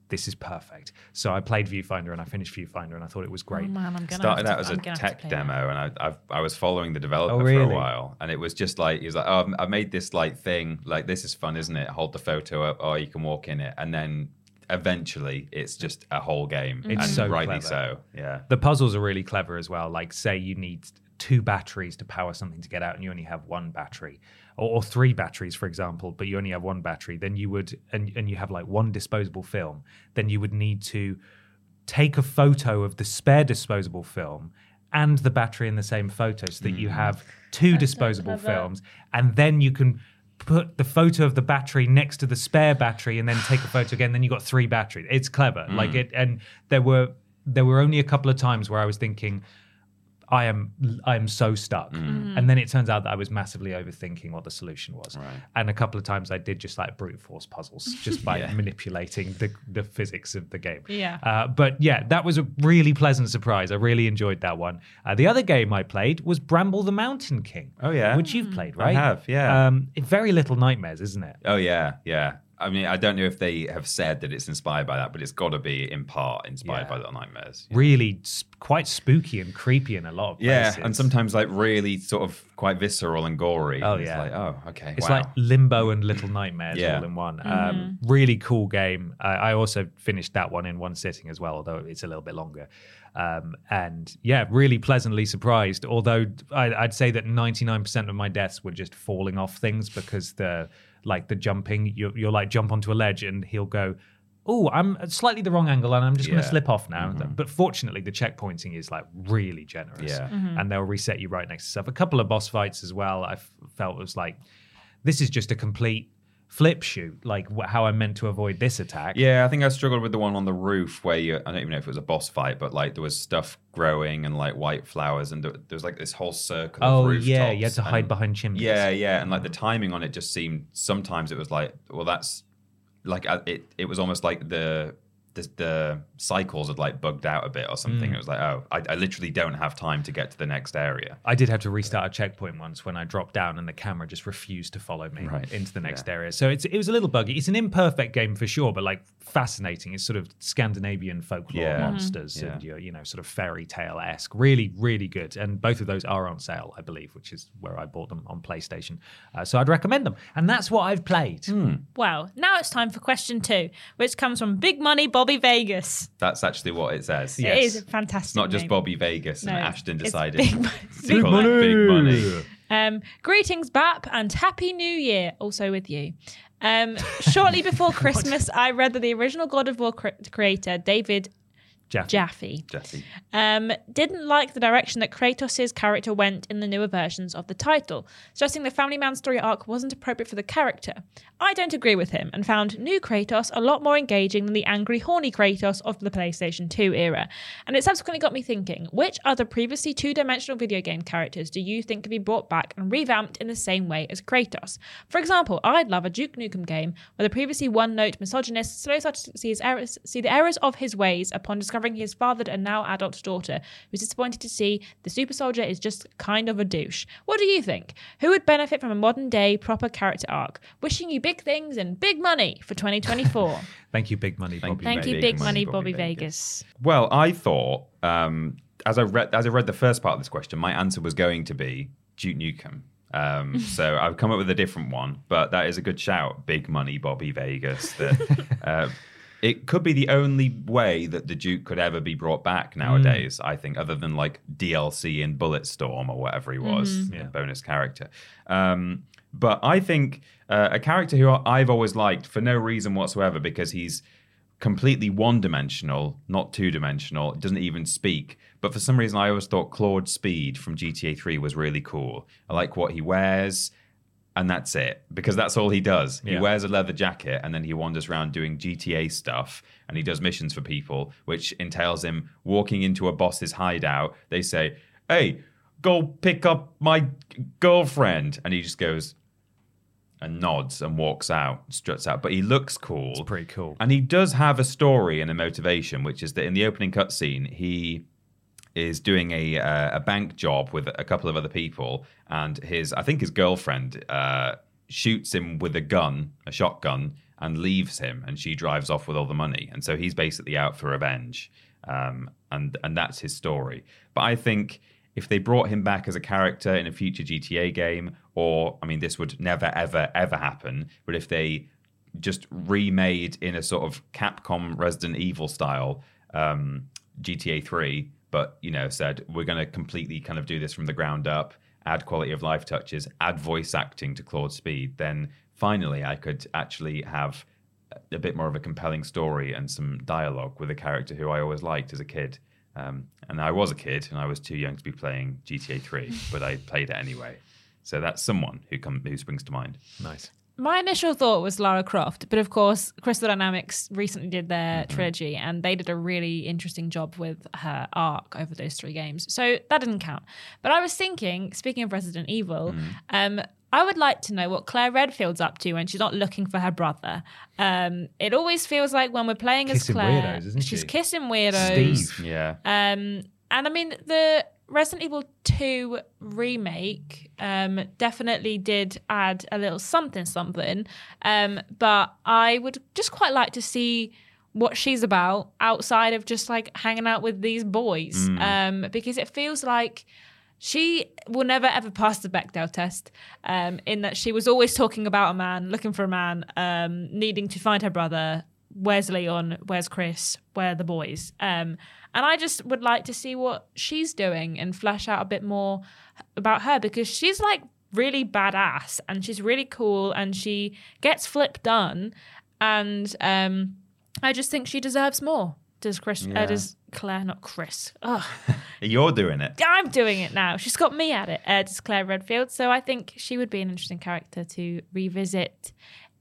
This is perfect. So I played Viewfinder and I finished Viewfinder and I thought it was great. Oh man, I'm gonna started out to, as I'm a gonna have to tech play demo, and I, I've, I was following the developer Oh, for a while, and it was just like he was like, "Oh, I made this like thing, like this is fun, isn't it? Hold the photo up, oh, you can walk in it, and then eventually it's just a whole game, It's and so rightly clever. so, yeah. The puzzles are really clever as well. Like, say you need two batteries to power something to get out, and you only have one battery, or, or three batteries, for example, but you only have one battery. Then you would, and and you have like one disposable film. Then you would need to take a photo of the spare disposable film and the battery in the same photo, so that you mm. have two disposable films, and then you can. Put the photo of the battery next to the spare battery, and then take a photo again. Then you got three batteries. It's clever, mm. like it. And there were there were only a couple of times where I was thinking, I am I am so stuck. And then it turns out that I was massively overthinking what the solution was. And a couple of times I did just like brute force puzzles just by manipulating the, the physics of the game. Yeah. Uh, but yeah, that was a really pleasant surprise. I really enjoyed that one. Uh, the other game I played was Bramble the Mountain King. Oh, yeah? Which you've played, right? I have, yeah. Um, very little nightmares, isn't it? Oh yeah, yeah. I mean, I don't know if they have said that it's inspired by that, but it's got to be in part inspired Yeah. by Little Nightmares. Really s- quite spooky and creepy in a lot of places. Yeah, and sometimes like really sort of quite visceral and gory. Oh, It's yeah. like, oh, okay. It's wow. like Limbo and Little Nightmares Yeah. all in one. Um, really cool game. I, I also finished that one in one sitting as well, although it's a little bit longer. Um, and yeah, really pleasantly surprised. Although I, I'd say that 99% of my deaths were just falling off things because the like the jumping, you, you'll like jump onto a ledge and he'll go. Oh, I'm at slightly the wrong angle, and I'm just going Yeah. to slip off now. Mm-hmm. But fortunately, the checkpointing is like really generous, Yeah. Mm-hmm. and they'll reset you right next to stuff. A couple of boss fights as well. I f- felt was like, this is just a complete flip shoot, like wh- how I'm meant to avoid this attack. Yeah, I think I struggled with the one on the roof where you, I don't even know if it was a boss fight, but like there was stuff growing and like white flowers and there, there was like this whole circle of Oh rooftops. yeah, you had to hide and- behind chimneys. Yeah, yeah, and like the timing on it just seemed sometimes it was like, well, that's like uh, it. It was almost like the the, the cycles had like bugged out a bit or something. Mm. It was like, oh, I, I literally don't have time to get to the next area. I did have to restart a checkpoint once when I dropped down and the camera just refused to follow me Right. into the next Yeah. area. So it's it was a little buggy. It's an imperfect game for sure, but like fascinating. It's sort of Scandinavian folklore Yeah. Monsters and Yeah. your you know sort of fairy tale esque. Really, really good. And both of those are on sale, I believe, which is where I bought them on PlayStation. Uh, so I'd recommend them. And that's what I've played. Well, now it's time for question two, which comes from Big Money Bobby Vegas. That's actually what it says. Yes. is a fantastic. It's not just name. Bobby Vegas and No, Ashton decided Big to Big call it Big Money. Um, greetings, Bap, and Happy New Year also with you. Um, shortly before Christmas, I read that the original God of War cre- creator, David Jaffe. Jaffe, Jesse. um, didn't like the direction that Kratos' character went in the newer versions of the title, stressing the family man story arc wasn't appropriate for the character. I don't agree with him and found new Kratos a lot more engaging than the angry, horny Kratos of the PlayStation 2 era. And it subsequently got me thinking which other previously two dimensional video game characters do you think could be brought back and revamped in the same way as Kratos? For example, I'd love a Duke Nukem game where the previously one note misogynist slowly starts to see, his errors, see the errors of his ways upon discovering his fathered and now adult daughter, who's disappointed to see the super soldier is just kind of a douche. What do you think? Who would benefit from a modern day proper character arc? Wishing you big things and big money for 2024. Thank you, Big Money Bobby. you. Thank you, Big big money, money, Bobby Bobby Vegas. Vegas. Well, I thought um, as I read as I read the first part of this question, my answer was going to be Duke Nukem. Um, so I've come up with a different one, but that is a good shout. Big money, Bobby Vegas. That uh, it could be the only way that the Duke could ever be brought back nowadays. I think, other than like DLC in Bulletstorm or whatever he was, Yeah. bonus character. Um, but I think uh, a character who I've always liked for no reason whatsoever because he's completely one dimensional, not two dimensional, doesn't even speak. But for some reason, I always thought Claude Speed from GTA 3 was really cool. I like what he wears, and that's it, because that's all he does. He Yeah. wears a leather jacket and then he wanders around doing GTA stuff and he does missions for people, which entails him walking into a boss's hideout. They say, Hey, go pick up my girlfriend. And he just goes, and nods and walks out, struts out. But he looks cool. It's pretty cool. And he does have a story and a motivation, which is that in the opening cutscene, he is doing a uh, a bank job with a couple of other people, and his I think his girlfriend. Uh, shoots him with a gun, a shotgun, and leaves him, and she drives off with all the money, and so he's basically out for revenge, um, and and that's his story. But I think if they brought him back as a character in a future GTA game, or I mean, this would never, ever, ever happen, but if they just remade in a sort of Capcom Resident Evil style um, GTA 3, but you know, said we're going to completely kind of do this from the ground up, add quality of life touches, add voice acting to Claude Speed, then finally I could actually have a bit more of a compelling story and some dialogue with a character who I always liked as a kid. Um, and I was a kid and I was too young to be playing GTA 3, but I played it anyway. So that's someone who come who springs to mind. Nice. My initial thought was Lara Croft, but of course, Crystal Dynamics recently did their trilogy and they did a really interesting job with her arc over those three games. So that didn't count. But I was thinking, speaking of Resident Evil, um, I would like to know what Claire Redfield's up to when she's not looking for her brother. Um, it always feels like when we're playing Kissing as Claire, weirdos, isn't she's she? kissing weirdos. Steve. Yeah. Um, and I mean, the Resident Evil 2 remake um, definitely did add a little something, something. Um, but I would just quite like to see what she's about outside of just like hanging out with these boys. Um, because it feels like she will never ever pass the Bechdel test um, in that she was always talking about a man, looking for a man, um, needing to find her brother. Where's Leon? Where's Chris? Where are the boys? And I just would like to see what she's doing and flesh out a bit more about her because she's like really badass and she's really cool and she gets flip done. And um, I just think she deserves more. Does Chris? Yeah. Uh, does Claire? Not Chris. Ugh. You're doing it. I'm doing it now. She's got me at it. Uh, does Claire Redfield? So I think she would be an interesting character to revisit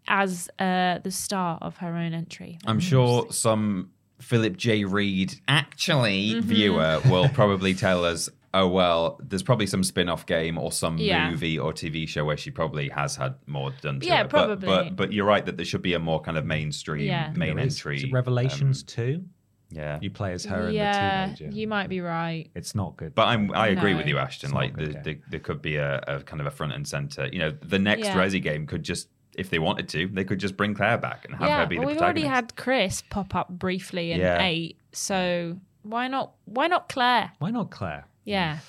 as uh, the star of her own entry. I'm sure some Philip J. Reed actually viewer will probably tell us, oh well, there's probably some spin-off game or some Yeah. movie or TV show where she probably has had more done to Yeah, her. But- probably. But, but you're right that there should be a more kind of mainstream Yeah. main There is. entry. Is it Revelations um, 2? yeah. You play as her yeah, and the teenager. you might be right. It's not good. But I'm, I agree No. with you, Ashton. It's Like, a good there, game. there, there could be a, a kind of a front and center. You know, the next Yeah. Resi game could just, if they wanted to, they could just bring Claire back and have yeah, her be well, the we've already had Chris pop up briefly in Yeah. eight, so why not? Why not Claire? Why not Claire? Yeah,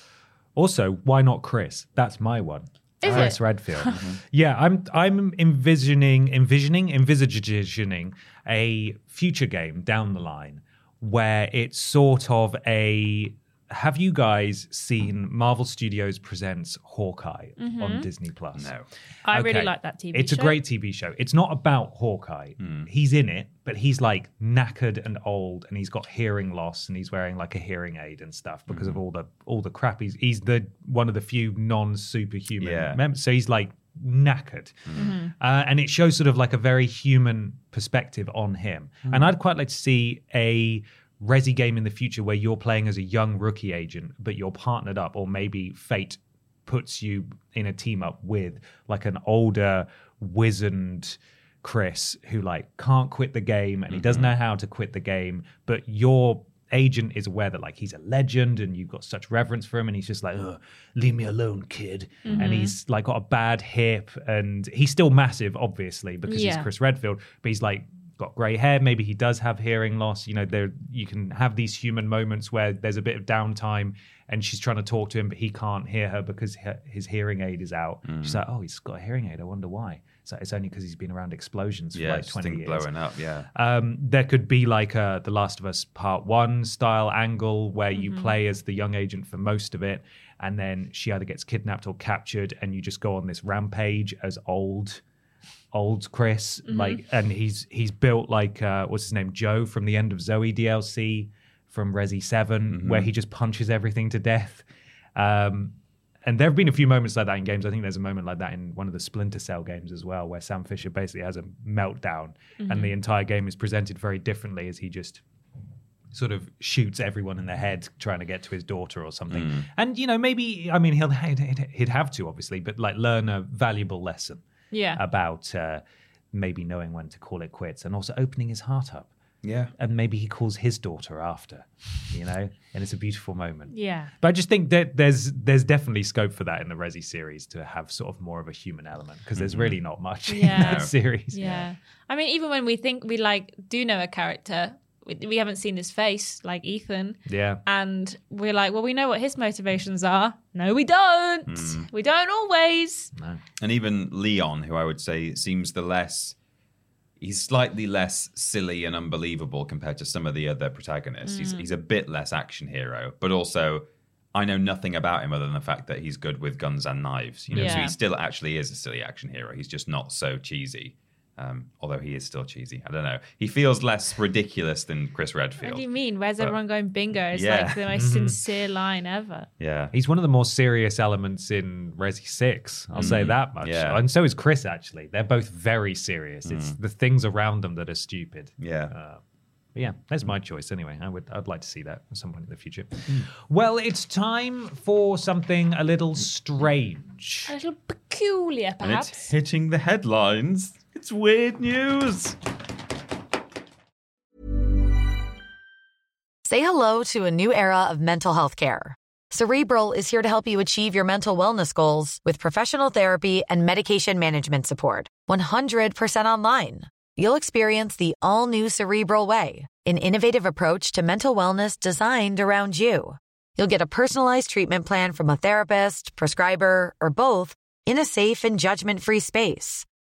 Also, why not Chris? That's my one. Is Chris it? Redfield. yeah, I'm I'm envisioning envisioning envisioning a future game down the line where it's sort of a have you guys seen Marvel Studios presents Hawkeye on mm-hmm. Disney Plus? No. I really like that TV. It's show. a great TV show. It's not about Hawkeye. Mm. He's in it, but he's like knackered and old, and he's got hearing loss, and he's wearing like a hearing aid and stuff because of mm. all the all the crap. He's he's the one of the few non superhuman Yeah. members, so he's like knackered, mm. mm-hmm. uh, and it shows sort of like a very human perspective on him. And I'd quite like to see a resi game in the future where you're playing as a young rookie agent, but you're partnered up, or maybe fate puts you in a team up with like an older wizened chris who like can't quit the game and he doesn't mm-hmm. know how to quit the game but your agent is aware that like he's a legend and you've got such reverence for him and he's just like leave me alone kid. And mm-hmm. he's like got a bad hip and he's still massive obviously because he's chris redfield but he's like got grey hair. Maybe he does have hearing loss. You know there you can have these human moments where there's a bit of downtime and she's trying to talk to him but he can't hear her because he- his hearing aid is out. She's mm. like oh he's got a hearing aid. I wonder why. So it's only because he's been around explosions for Yeah, like 20 years. blowing up. Yeah. um, there could be like a The Last of Us Part One style angle where you mm-hmm. play as the young agent for most of it, and then she either gets kidnapped or captured, and you just go on this rampage as old, old Chris. Like, and he's he's built like uh, what's his name, Joe from the End of Zoe DLC from Resi 7 where he just punches everything to death. Um, and there have been a few moments like that in games. I think there's a moment like that in one of the Splinter Cell games as well, where Sam Fisher basically has a meltdown, and the entire game is presented very differently as he just sort of shoots everyone in the head trying to get to his daughter or something. And you know, maybe I mean he'll he'd, he'd have to obviously, but like learn a valuable lesson Yeah. about uh, maybe knowing when to call it quits and also opening his heart up Yeah. and maybe he calls his daughter after, you know, and it's a beautiful moment. Yeah. But I just think that there's there's definitely scope for that in the Resi series to have sort of more of a human element because there's really not much in that No. series. Yeah. I mean, even when we think we like do know a character, we, we haven't seen his face, like Ethan, Yeah. and we're like, well, we know what his motivations are. No, we don't. Hmm. We don't always. And even Leon, who I would say seems the less. He's slightly less silly and unbelievable compared to some of the other protagonists. Mm. He's, he's a bit less action hero, but also I know nothing about him other than the fact that he's good with guns and knives. You know, so he still actually is a silly action hero. He's just not so cheesy. Um, although he is still cheesy. I don't know. He feels less ridiculous than Chris Redfield. What do you mean? Where's But- everyone going bingo? It's Yeah. like the most sincere line ever. Yeah. He's one of the more serious elements in Resi 6. I'll say that much. Mm. yeah. And so is Chris, actually. They're both very serious. It's the things around them that are stupid. Yeah. Uh, but yeah, that's my choice anyway. I would I'd like to see that at some point in the future. Well, it's time for something a little strange. A little peculiar, and it's perhaps. hitting the headlines. It's weird news. Say hello to a new era of mental health care. Cerebral is here to help you achieve your mental wellness goals with professional therapy and medication management support. 100% online. You'll experience the all new Cerebral Way, an innovative approach to mental wellness designed around you. You'll get a personalized treatment plan from a therapist, prescriber, or both in a safe and judgment free space.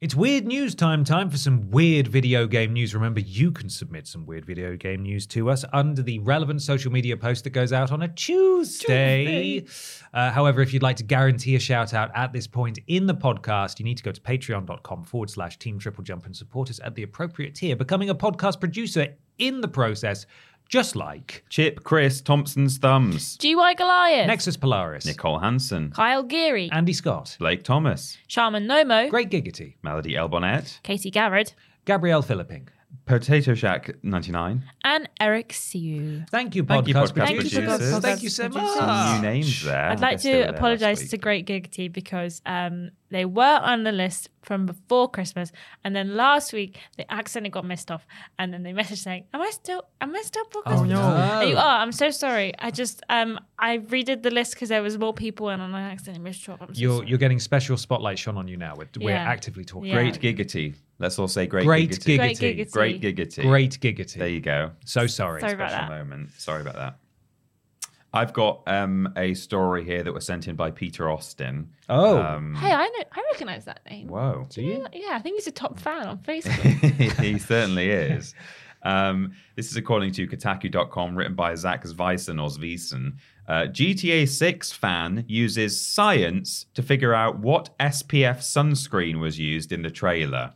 It's weird news time. Time for some weird video game news. Remember, you can submit some weird video game news to us under the relevant social media post that goes out on a Tuesday. Uh, however, if you'd like to guarantee a shout out at this point in the podcast, you need to go to patreon.com forward slash team triple jump and support us at the appropriate tier, becoming a podcast producer in the process, just like Chip, Chris, Thompson's Thumbs, GY Goliath. Nexus Polaris, Nicole Hansen, Kyle Geary. Andy Scott, Blake Thomas, Shaman Nomo. Great Giggity, Melody Elbonette, Katie Garrett. Gabrielle Philipping. Potato Shack 99. And Eric Siu. Thank you, Thank you, podcast podcast Thank you, producers. Thank you so much. Some new names there. I'd like guess they were to apologise to. Great Giggity because um, they were on the list from before Christmas, and then last week they accidentally got missed off, and then they messaged saying, "Am I still? Am I still for Christmas?" no. And you are. I'm so sorry. I just um I redid the list because there was more people, and I accidentally missed you off. I'm so You're sorry. you're getting special spotlight shone on you now. We're, we're actively talking. Yeah. Great Giggity. Let's all say great, Great Giggity. Great Giggity. Giggity. Great Giggity. Great giggity. There you go. so sorry. Sorry about Special that. moment. Sorry about that. I've got um, a story here that was sent in by Peter Austin. Oh. Um, Hey, I know. I recognise that name. whoa. Do you? Yeah, I think he's a top fan on Facebook. he certainly is. Um, this is according to Kotaku.com, written by Zach Zweisen or Zwiezen. Uh, GTA 6 fan uses science to figure out what SPF sunscreen was used in the trailer.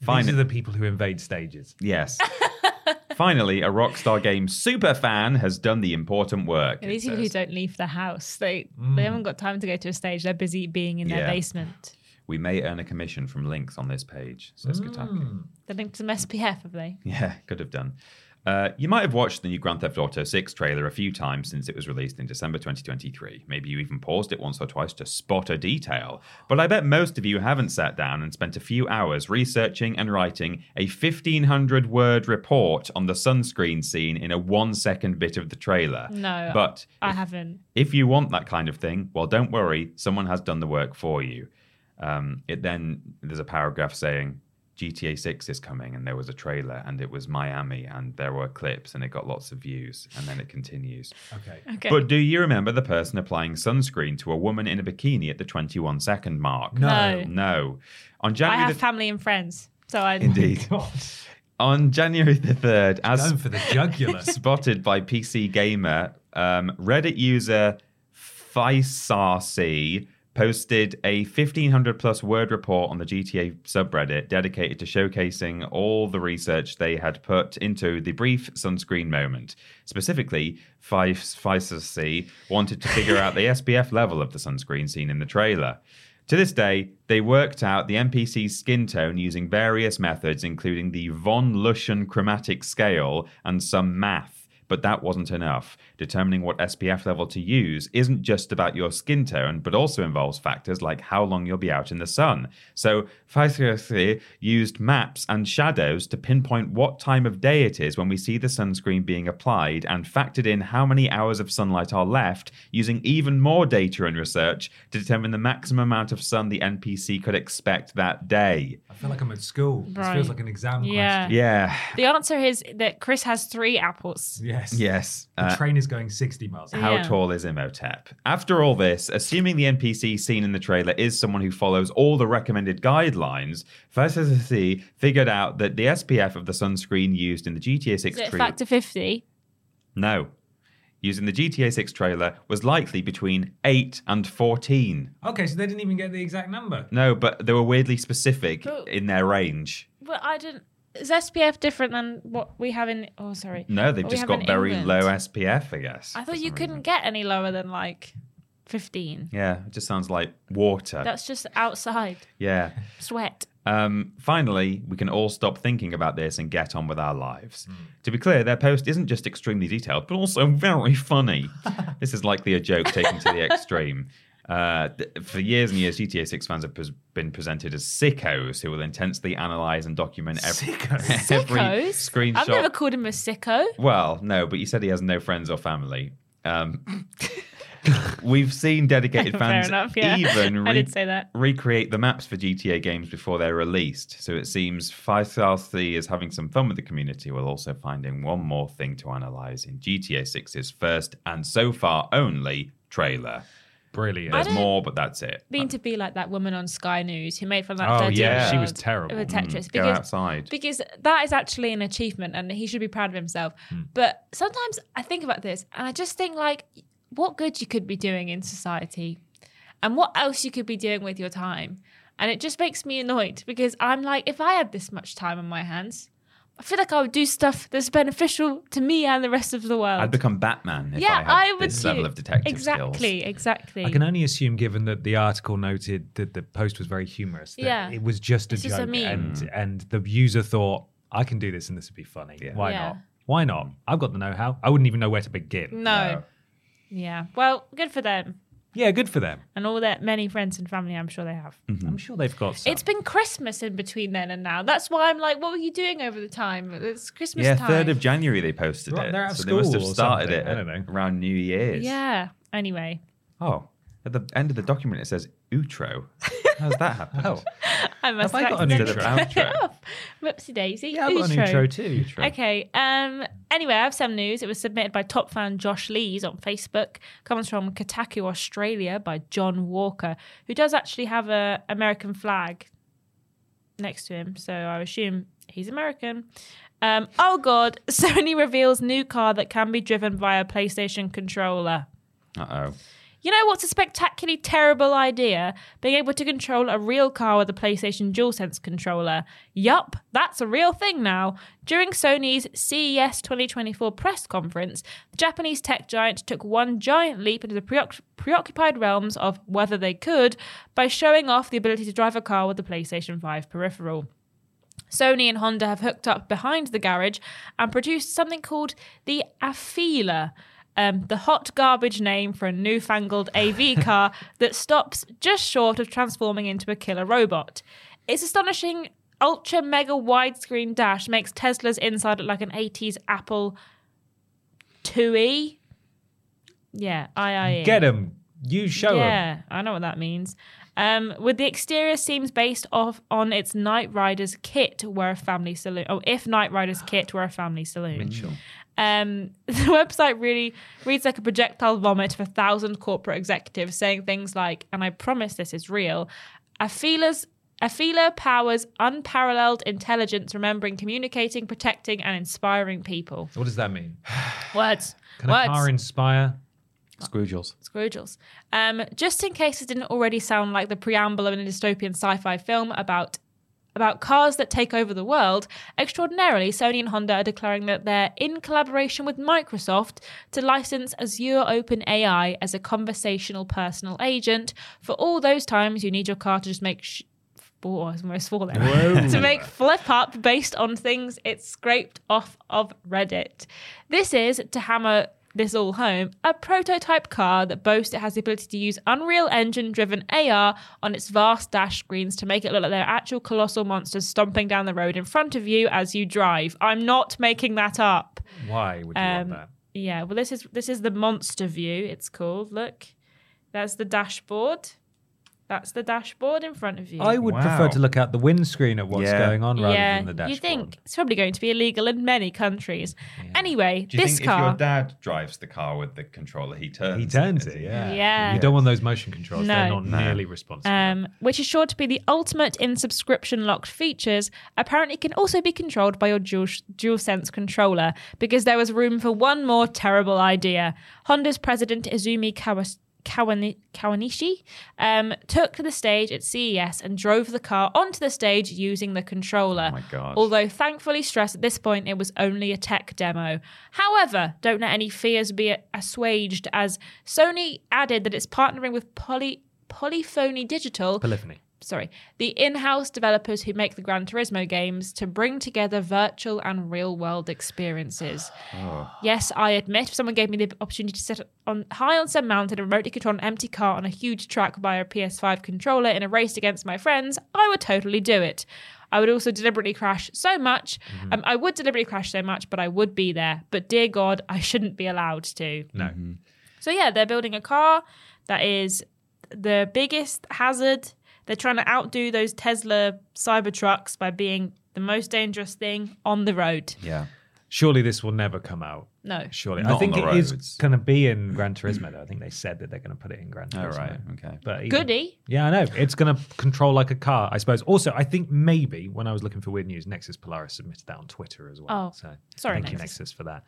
These are the people who invade stages. Yes. Finally, a Rockstar Games super fan has done the important work. And it these people who don't leave the house, they they haven't got time to go to a stage. They're busy being in their Yeah. basement. We may earn a commission from links on this page, says Mm. Kotaku. They linked some SPF, have they? Yeah, could have done. Uh, you might have watched the new Grand Theft Auto 6 trailer a few times since it was released in December 2023. Maybe you even paused it once or twice to spot a detail. But I bet most of you haven't sat down and spent a few hours researching and writing a 1500 word report on the sunscreen scene in a one second bit of the trailer. No, But I haven't. if you want that kind of thing, well, don't worry, someone has done the work for you. Um, it then there's a paragraph saying GTA 6 is coming, and there was a trailer, and it was Miami, and there were clips, and it got lots of views, and then it continues. Okay. Okay. But do you remember the person applying sunscreen to a woman in a bikini at the 21 second mark? No. No. On January I January have the family and friends, so I indeed God. on January the 3rd, as Going for the jugular. spotted by PC Gamer, um, Reddit user Faisarc posted a 1500 plus word report on the GTA subreddit dedicated to showcasing all the research they had put into the brief sunscreen moment. Specifically, Faisarc wanted to figure out the SPF level of the sunscreen seen in the trailer. To this day, they worked out the NPC's skin tone using various methods, including the von Luschan chromatic scale and some math. But that wasn't enough. Determining what SPF level to use isn't just about your skin tone, but also involves factors like how long you'll be out in the sun. So, Faisarc oh used maps and shadows to pinpoint what time of day it is when we see the sunscreen being applied and factored in how many hours of sunlight are left, using even more data and research to determine the maximum amount of sun the NPC could expect that day. I feel like I'm at school. This Right. feels like an exam Yeah. question. Yeah. The answer is that Chris has three apples. Yes. Yes. The Uh, train is going 60 miles an hour. How Yeah. tall is Imhotep? After all this, assuming the NPC seen in the trailer is someone who follows all the recommended guidelines, Faisarc figured out that the SPF of the sunscreen used in the GTA 6 Is it trailer. factor 50? No. Using the GTA 6 trailer was likely between 8 and 14. Okay, so they didn't even get the exact number. No, but they were weirdly specific But- in their range. But I didn't. Is SPF different than what we have in? Oh, sorry. No, they've what just got very England? low SPF, I guess. I thought you couldn't reason. get any lower than like 15. Yeah, it just sounds like water. That's just outside yeah. sweat. Um, finally, we can all stop thinking about this and get on with our lives. To be clear, their post isn't just extremely detailed, but also very funny. this is likely a joke taken to the extreme. Uh, for years and years, GTA 6 fans have pres- been presented as sickos who will intensely analyze and document every, every Sickos? screenshot. I've never called him a sicko. Well, no, but you said he has no friends or family. Um, we've seen dedicated fans enough, yeah. even I did say that. recreate the maps for GTA games before they're released. So it seems Faisal is having some fun with the community while also finding one more thing to analyze in GTA 6's first and so far only trailer. Brilliant. There's more, but that's it. Mean to be like that woman on Sky News who made fun of that Oh, yeah, she was year-old terrible. With Tetris. Mm, go because, outside. Because that is actually an achievement and he should be proud of himself. Hmm. But sometimes I think about this and I just think like what good you could be doing in society and what else you could be doing with your time. And it just makes me annoyed because I'm like, if I had this much time on my hands, I feel like I would do stuff that's beneficial to me and the rest of the world. I'd become Batman if yeah, I had would this too. level of detective exactly, skills. Exactly, I can only assume, given that the article noted that the post was very humorous, that Yeah. it was just a It's joke, just a meme. and hmm. and the user thought, "I can do this, and this would be funny. Why Yeah. not? Why not? I've got the know-how. I wouldn't even know where to begin. No. Yeah. Well, good for them. Yeah, good for them. And all their many friends and family, I'm sure they have. Mm-hmm. I'm sure they've got. Some. It's been Christmas in between then and now. That's why I'm like, what were you doing over the time? It's Christmas Yeah, time. third of January they posted They're- it. they're out of so they must have school or started something, it I at- don't know. around New Year's. Yeah. Anyway, Oh, at the end of the document it says outro. How's that happen? Oh, I must I have got an accidentally intro? cut. Whoopsie daisy. yeah, I've got an intro too. Okay. Um. Anyway, I have some news. It was submitted by top fan Josh Lees on Facebook. Comes from Kotaku, Australia, by John Walker, who does actually have a American flag next to him. So I assume he's American. Um. Oh God! Sony reveals new car that can be driven via PlayStation controller. Uh oh. You know what's a spectacularly terrible idea? Being able to control a real car with a PlayStation DualSense controller. Yup, that's a real thing now. During Sony's CES 2024 press conference, the Japanese tech giant took one giant leap into the preoc- preoccupied realms of whether they could by showing off the ability to drive a car with the PlayStation 5 peripheral. Sony and Honda have hooked up behind the garage and produced something called the Afeela, um, the hot garbage name for a newfangled AV car that stops just short of transforming into a killer robot. Its astonishing ultra mega widescreen dash makes Tesla's inside look like an 80s Apple IIe. Yeah, IIE. Get him. You show him. Yeah, I know what that means. Um, with the exterior seems based off on its Knight Rider's KITT were a family saloon. Oh, if Knight Rider's KITT were a family saloon. Mitchell. Um, the website really reads like a projectile vomit of a thousand corporate executives saying things like, and I promise this is real, Afeela's Afila powers unparalleled intelligence, remembering, communicating, protecting, and inspiring people. What does that mean? Words. Can Words. a car inspire? Scroogles. Scroogles. Um, just in case it didn't already sound like the preamble of a dystopian sci-fi film about about cars that take over the world, extraordinarily, Sony and Honda are declaring that they're in collaboration with Microsoft to license Azure OpenAI as a conversational personal agent for all those times you need your car to just make. Sh- Oh, I was almost falling. to make flip up based on things it scraped off of Reddit. This is to hammer this all home a prototype car that boasts it has the ability to use Unreal Engine driven AR on its vast dash screens to make it look like they're actual colossal monsters stomping down the road in front of you as you drive. I'm not making that up. Why would you Um, want that? Yeah, well this is this is the monster view, it's called. Look. That's the dashboard. That's the dashboard in front of you. I would prefer to look out the windscreen at what's Yeah. going on rather yeah, than the dashboard. Yeah, you think it's probably going to be illegal in many countries. Anyway, Do you this think car. if your dad drives the car with the controller, he turns? He turns it, yeah. Yeah. You don't want those motion controls. They're No. not No. nearly responsive. um, which is sure to be the ultimate in subscription locked features, apparently can also be controlled by your dual, DualSense controller because there was room for one more terrible idea. Honda's president Izumi Kawas- Kawani- Kawanishi um, took to the stage at CES and drove the car onto the stage using the controller. Oh my gosh. Although thankfully stressed at this point it was only a tech demo. However, don't let any fears be assuaged as Sony added that it's partnering with Poly Polyphony Digital Polyphony. Sorry, the in-house developers who make the Gran Turismo games to bring together virtual and real-world experiences. Yes, I admit, if someone gave me the opportunity to sit on high on some mountain and remotely control an empty car on a huge track via a PS5 controller in a race against my friends, I would totally do it. I would also deliberately crash so much. Um, I would deliberately crash so much, but I would be there. But dear God, I shouldn't be allowed to. No. Mm-hmm. So yeah, they're building a car that is the biggest hazard. They're trying to outdo those Tesla Cybertrucks by being the most dangerous thing on the road. Yeah. Surely this will never come out. No. Surely. Not I think on the it is roads. going to be in Gran Turismo, though. I think they said that they're going to put it in Gran Oh, Turismo. right. Okay. But even- Goody. Yeah, I know. It's going to control like a car, I suppose. Also, I think maybe when I was looking for weird news, Nexus Polaris submitted that on Twitter as well. Oh, so sorry, thank you, Nexus. Nexus, for that.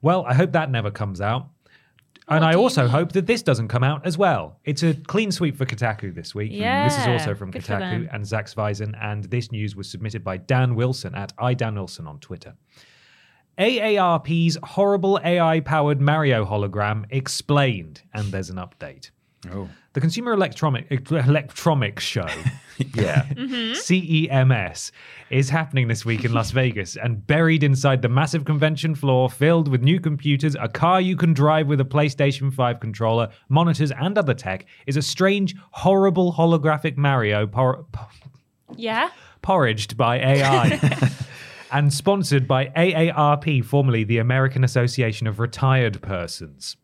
Well, I hope that never comes out. And I also mean? hope that this doesn't come out as well. It's a clean sweep for Kotaku this week. Yeah, This is also from Kotaku and Zach Sveisen. And this news was submitted by Dan Wilson at iDanWilson on Twitter. AARP's horrible AI powered Mario hologram explained, and there's an update. Oh. The Consumer Electronic, Electronics Show, Yeah. Mm-hmm. CEMS, is happening this week in Las Vegas, and buried inside the massive convention floor filled with new computers, a car you can drive with a PlayStation 5 controller, monitors, and other tech, is a strange, horrible holographic Mario por- Yeah. porridged by AI. And sponsored by AARP, formerly the American Association of Retired Persons.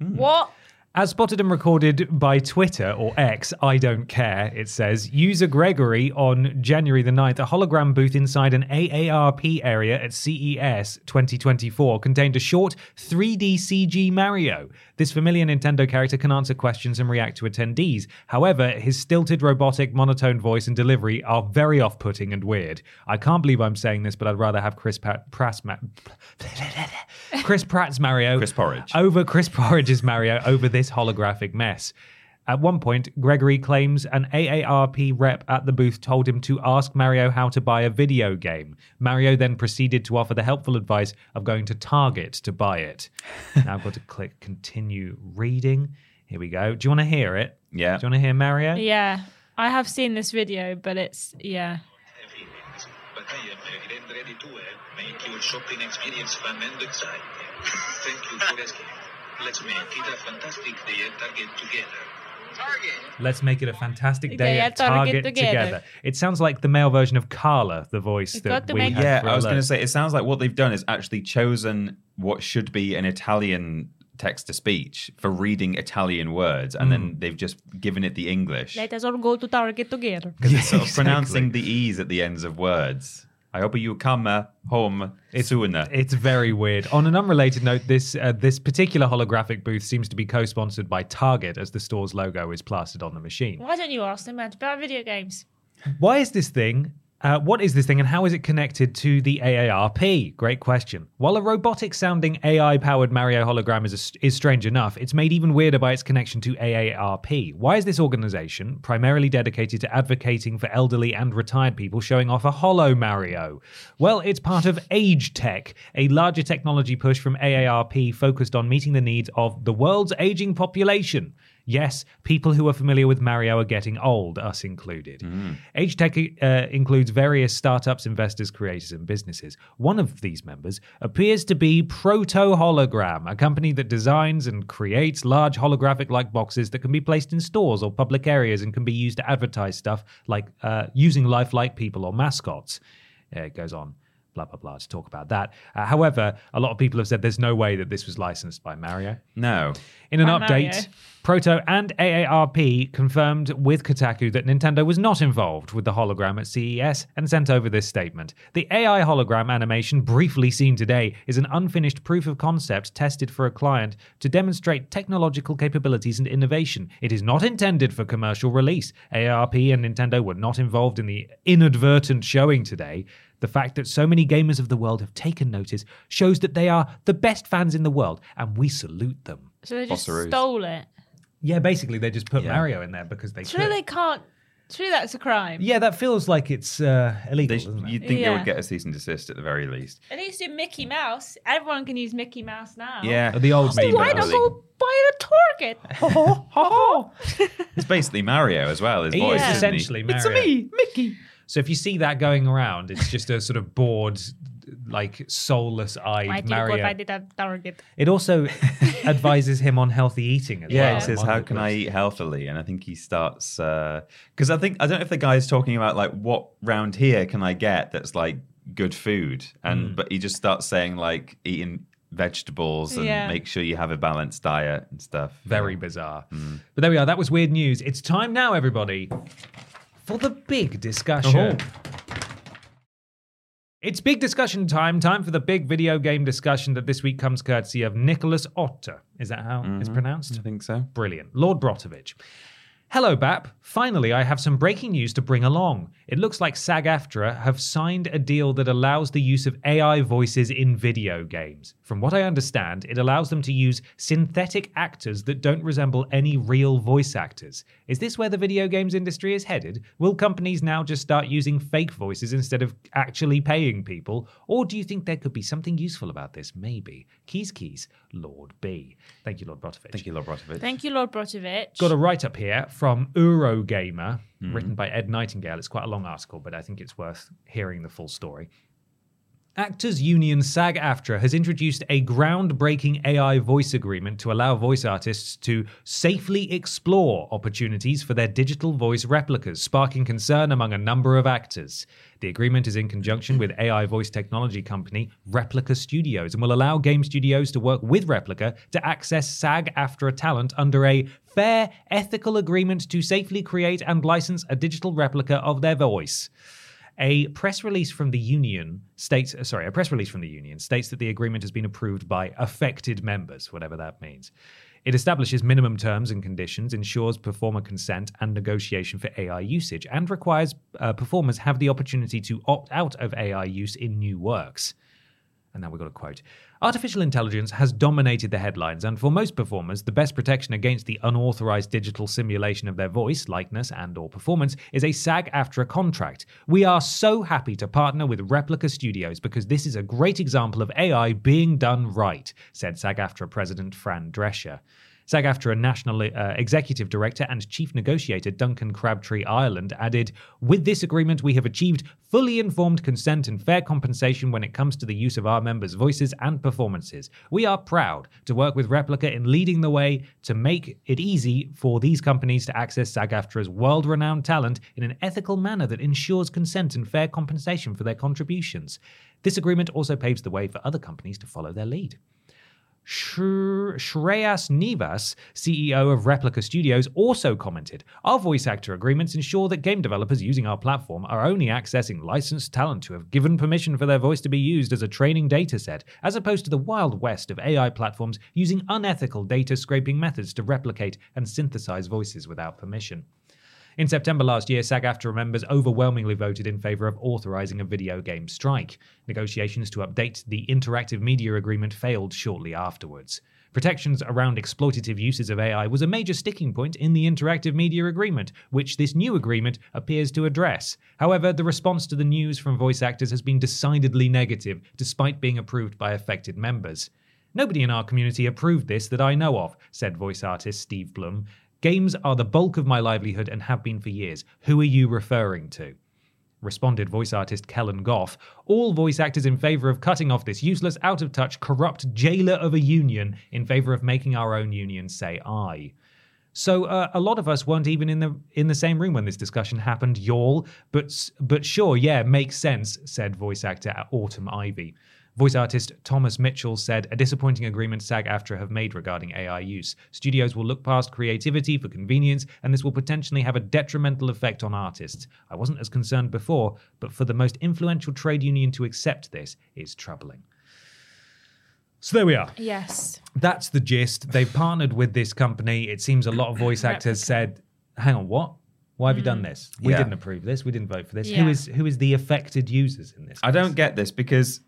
What? As spotted and recorded by Twitter or X, I don't care, it says, user Gregory on January the 9th, a hologram booth inside an AARP area at CES 2024 contained a short 3D CG Mario. This familiar Nintendo character can answer questions and react to attendees. However, his stilted, robotic, monotone voice and delivery are very off putting and weird. I can't believe I'm saying this, but I'd rather have Chris Pat- Pratt's Ma- Chris Pratt's Mario Chris Porridge. over Chris Porridge's Mario over this holographic mess. At one point, Gregory claims an AARP rep at the booth told him to ask Mario how to buy a video game. Mario then proceeded to offer the helpful advice of going to Target to buy it. now I've got to click continue reading. Here we go. Do you want to hear it? Yeah. Do you want to hear Mario? Yeah. I have seen this video, but it's yeah. heavy things, but ready to wear, make your shopping experience fun and exciting. Thank you for asking. Let's make it a fantastic day at Target together. Let's make it a fantastic day Day at at Target Target together. together. It sounds like the male version of Carla, the voice You've that we make- had Yeah, I was going to say, it sounds like what they've done is actually chosen what should be an Italian text to speech for reading Italian words, and Hmm. then they've just given it the English. Let us all go to Target together. Because it's sort of Exactly. pronouncing the E's at the ends of words. I hope you come uh, home sooner. It's very weird. On an unrelated note, this uh, this particular holographic booth seems to be co-sponsored by Target, as the store's logo is plastered on the machine. Why don't you ask them about video games? Why is this thing? Uh, what is this thing, and how is it connected to the AARP? Great question. While a robotic-sounding AI-powered Mario hologram is is strange enough, it's made even weirder by its connection to AARP. Why is this organization, primarily dedicated to advocating for elderly and retired people, showing off a Holo Mario? Well, it's part of Age Tech, a larger technology push from AARP focused on meeting the needs of the world's aging population. Yes, people who are familiar with Mario are getting old, us included. Age Tech uh, includes various startups, investors, creators, and businesses. One of these members appears to be Proto Hologram, a company that designs and creates large holographic like boxes that can be placed in stores or public areas and can be used to advertise stuff like uh, using lifelike people or mascots. Yeah, it goes on. Blah blah blah to talk about that. Uh, however, a lot of people have said there's no way that this was licensed by Mario. no. In an By update, Mario. Proto and AARP confirmed with Kotaku that Nintendo was not involved with the hologram at CES and sent over this statement. The AI hologram animation, briefly seen today, is an unfinished proof of concept tested for a client to demonstrate technological capabilities and innovation. It is not intended for commercial release. AARP and Nintendo were not involved in the inadvertent showing today. The fact that so many gamers of the world have taken notice shows that they are the best fans in the world, and we salute them. So they just Bossaroos. stole it. Yeah, basically they just put Yeah. Mario in there because they Surely could. they can't. Surely that's a crime. Yeah, that feels like it's uh, illegal, They sh- doesn't it? you'd think they Yeah. would get a cease and desist at the very least. At least do Mickey Mouse. Everyone can use Mickey Mouse now. Yeah. The old So Mickey why Mouse. not go buy it at Target? It's basically Mario as well. His He voice, is Yeah. isn't he? essentially Mario. Mickey. So if you see that going around, it's just a sort of bored, like soulless-eyed Why do you Mario. go find it at Target? It also advises him on healthy eating as Yeah, well. he says, "How can I eat healthily?" And I think he starts uh, because I think I don't know if the guy is talking about like what round here can I get that's like good food, and hmm. but he just starts saying like eating vegetables and Yeah. make sure you have a balanced diet and stuff. Very bizarre. Hmm. But there we are. That was weird news. It's time now, everybody, for the big discussion. Oh. It's big discussion time. Time for the big video game discussion that this week comes courtesy of Nicholas Otter. Is that how it's mm-hmm. pronounced? I think so. Brilliant. Lord Brotovich. Hello, BAP. Finally, I have some breaking news to bring along. It looks like SAG AFTRA have signed a deal that allows the use of AI voices in video games. From what I understand, it allows them to use synthetic actors that don't resemble any real voice actors. Is this where the video games industry is headed? Will companies now just start using fake voices instead of actually paying people? Or do you think there could be something useful about this? Maybe. Keys, keys, Lord B. Thank you, Lord Brotovich. Thank you, Lord Brotovich. Thank you, Lord Brotovich. Got a write up here from Eurogamer, hmm. written by Ed Nightingale. It's quite a long article, but I think it's worth hearing the full story. Actors Union SAG AFTRA has introduced a groundbreaking AI voice agreement to allow voice artists to safely explore opportunities for their digital voice replicas, sparking concern among a number of actors. The agreement is in conjunction with AI voice technology company Replica Studios and will allow game studios to work with Replica to access SAG AFTRA talent under a fair, ethical agreement to safely create and license a digital replica of their voice. A press release from the union states, uh, sorry, a press release from the union states that the agreement has been approved by affected members, whatever that means. It establishes minimum terms and conditions, ensures performer consent and negotiation for AI usage, and requires uh, performers have the opportunity to opt out of AI use in new works. And now we've got a quote. Artificial intelligence has dominated the headlines, and for most performers, the best protection against the unauthorized digital simulation of their voice, likeness, and/or performance is a SAG-AFTRA contract. We are so happy to partner with Replica Studios because this is a great example of AI being done right, said SAG-AFTRA President Fran Drescher. SAG AFTRA National uh, Executive Director and Chief Negotiator Duncan Crabtree Ireland added With this agreement, we have achieved fully informed consent and fair compensation when it comes to the use of our members' voices and performances. We are proud to work with Replica in leading the way to make it easy for these companies to access SAG AFTRA's world renowned talent in an ethical manner that ensures consent and fair compensation for their contributions. This agreement also paves the way for other companies to follow their lead. Shreyas Nivas, CEO of Replica Studios, also commented Our voice actor agreements ensure that game developers using our platform are only accessing licensed talent who have given permission for their voice to be used as a training dataset, as opposed to the wild west of AI platforms using unethical data scraping methods to replicate and synthesize voices without permission. In September last year, SAG AFTRA members overwhelmingly voted in favour of authorising a video game strike. Negotiations to update the interactive media agreement failed shortly afterwards. Protections around exploitative uses of AI was a major sticking point in the interactive media agreement, which this new agreement appears to address. However, the response to the news from voice actors has been decidedly negative, despite being approved by affected members. Nobody in our community approved this that I know of, said voice artist Steve Blum. Games are the bulk of my livelihood and have been for years. Who are you referring to? Responded voice artist Kellen Goff. All voice actors in favour of cutting off this useless, out of touch, corrupt jailer of a union in favour of making our own union say I. So uh, a lot of us weren't even in the in the same room when this discussion happened, y'all. But but sure, yeah, makes sense," said voice actor Autumn Ivy. Voice artist Thomas Mitchell said, A disappointing agreement SAG AFTRA have made regarding AI use. Studios will look past creativity for convenience, and this will potentially have a detrimental effect on artists. I wasn't as concerned before, but for the most influential trade union to accept this is troubling. So there we are. Yes. That's the gist. They've partnered with this company. It seems a lot of voice actors said, hang on, what? Why have you done hmm. this? We Yeah. didn't approve this. We didn't vote for this. Yeah. Who is who is the affected users in this? I don't get this because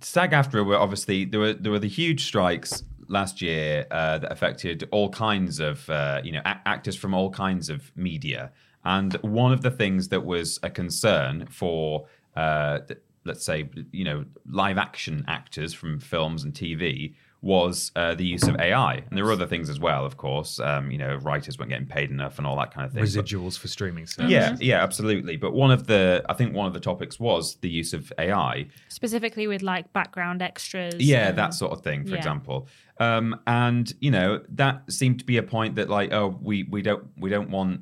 SAG-AFTRA were obviously there were there were the huge strikes last year uh, that affected all kinds of uh, you know a- actors from all kinds of media, and one of the things that was a concern for uh, let's say you know live action actors from films and TV was uh, the use of AI, and there were other things as well, of course. Um, you know, writers weren't getting paid enough and all that kind of thing. But- Residuals for streaming service. yeah, yeah, absolutely. But one of the, I think one of the topics was the use of AI. Specifically with like background extras. Yeah, and- that sort of thing, for Yeah. example. Um, and you know that seemed to be a point that like, oh, we we don't we don't want.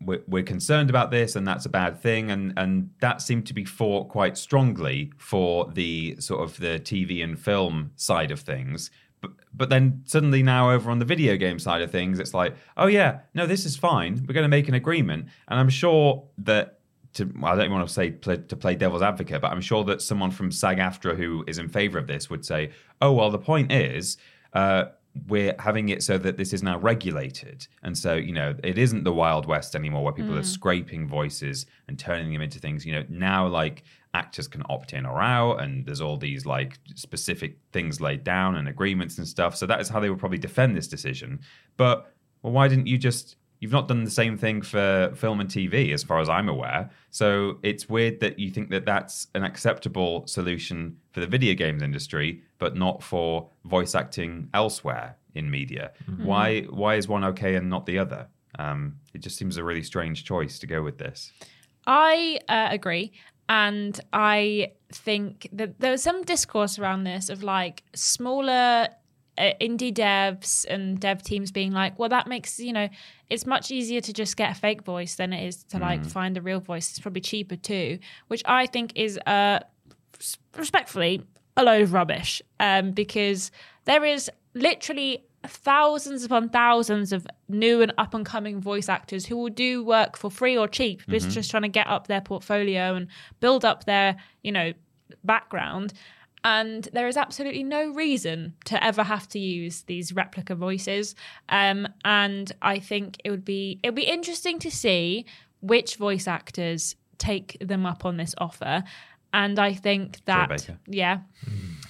We're, we're concerned about this, and that's a bad thing, and and that seemed to be fought quite strongly for the sort of the TV and film side of things. But but then suddenly now over on the video game side of things, it's like, oh yeah, no, this is fine. We're going to make an agreement, and I'm sure that to I don't even want to say play, to play devil's advocate, but I'm sure that someone from SAG-AFTRA who is in favour of this would say, "Oh well, the point is." Uh, we're having it so that this is now regulated. And so, you know, it isn't the Wild West anymore where people are mm. scraping voices and turning them into things. You know, now like actors can opt in or out, and there's all these like specific things laid down and agreements and stuff. So that is how they would probably defend this decision. But well, why didn't you just You've not done the same thing for film and TV, as far as I'm aware. So it's weird that you think that that's an acceptable solution for the video games industry, but not for voice acting elsewhere in media. Why? Why is one okay and not the other? Um, it just seems a really strange choice to go with this. I uh, agree. And I think that there was some discourse around this of like smaller indie devs and dev teams being like, well, that makes, you know, it's much easier to just get a fake voice than it is to like find a real voice. It's probably cheaper too, which I think is, uh, respectfully, a load of rubbish um, because there is literally thousands upon thousands of new and up and coming voice actors who will do work for free or cheap, just just trying to get up their portfolio and build up their you know background. And there is absolutely no reason to ever have to use these replica voices. Um, and I think it would be it would be interesting to see which voice actors take them up on this offer. And I think that yeah,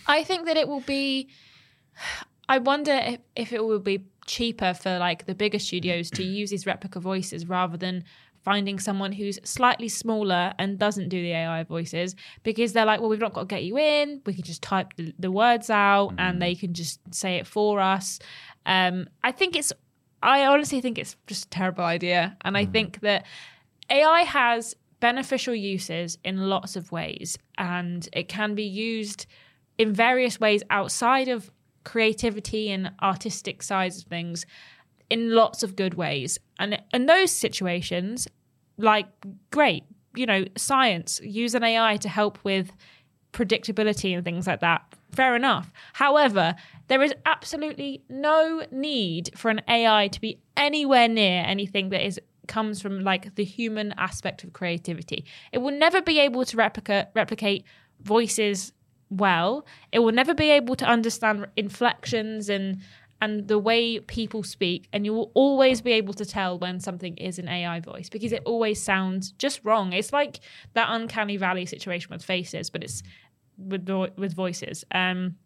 I think that it will be. I wonder if, if it will be cheaper for like the bigger studios to use these replica voices rather than finding someone who's slightly smaller and doesn't do the AI voices because they're like, well, we've not got to get you in. We can just type the, the words out and they can just say it for us. Um, I think it's, I honestly think it's just a terrible idea. And I think that AI has beneficial uses in lots of ways, and it can be used in various ways outside of creativity and artistic sides of things in lots of good ways. And in those situations, like, great, you know, science, use an AI to help with predictability and things like that. Fair enough. However, there is absolutely no need for an AI to be anywhere near anything that is comes from like the human aspect of creativity. It will never be able to replica- replicate voices well. It will never be able to understand inflections and and the way people speak and you will always be able to tell when something is an AI voice because it always sounds just wrong. It's like that uncanny valley situation with faces, but it's with with voices. Um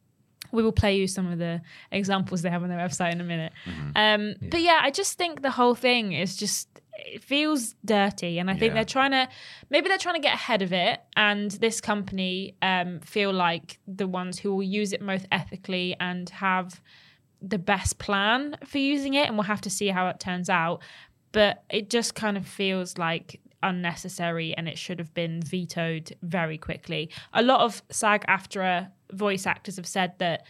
we will play you some of the examples they have on their website in a minute. Um, But yeah, I just think the whole thing is just it feels dirty, and I think Yeah. they're trying to maybe they're trying to get ahead of it, and this company um, feel like the ones who will use it most ethically and have the best plan for using it, and we'll have to see how it turns out. But it just kind of feels like unnecessary and it should have been vetoed very quickly. A lot of SAG AFTRA voice actors have said that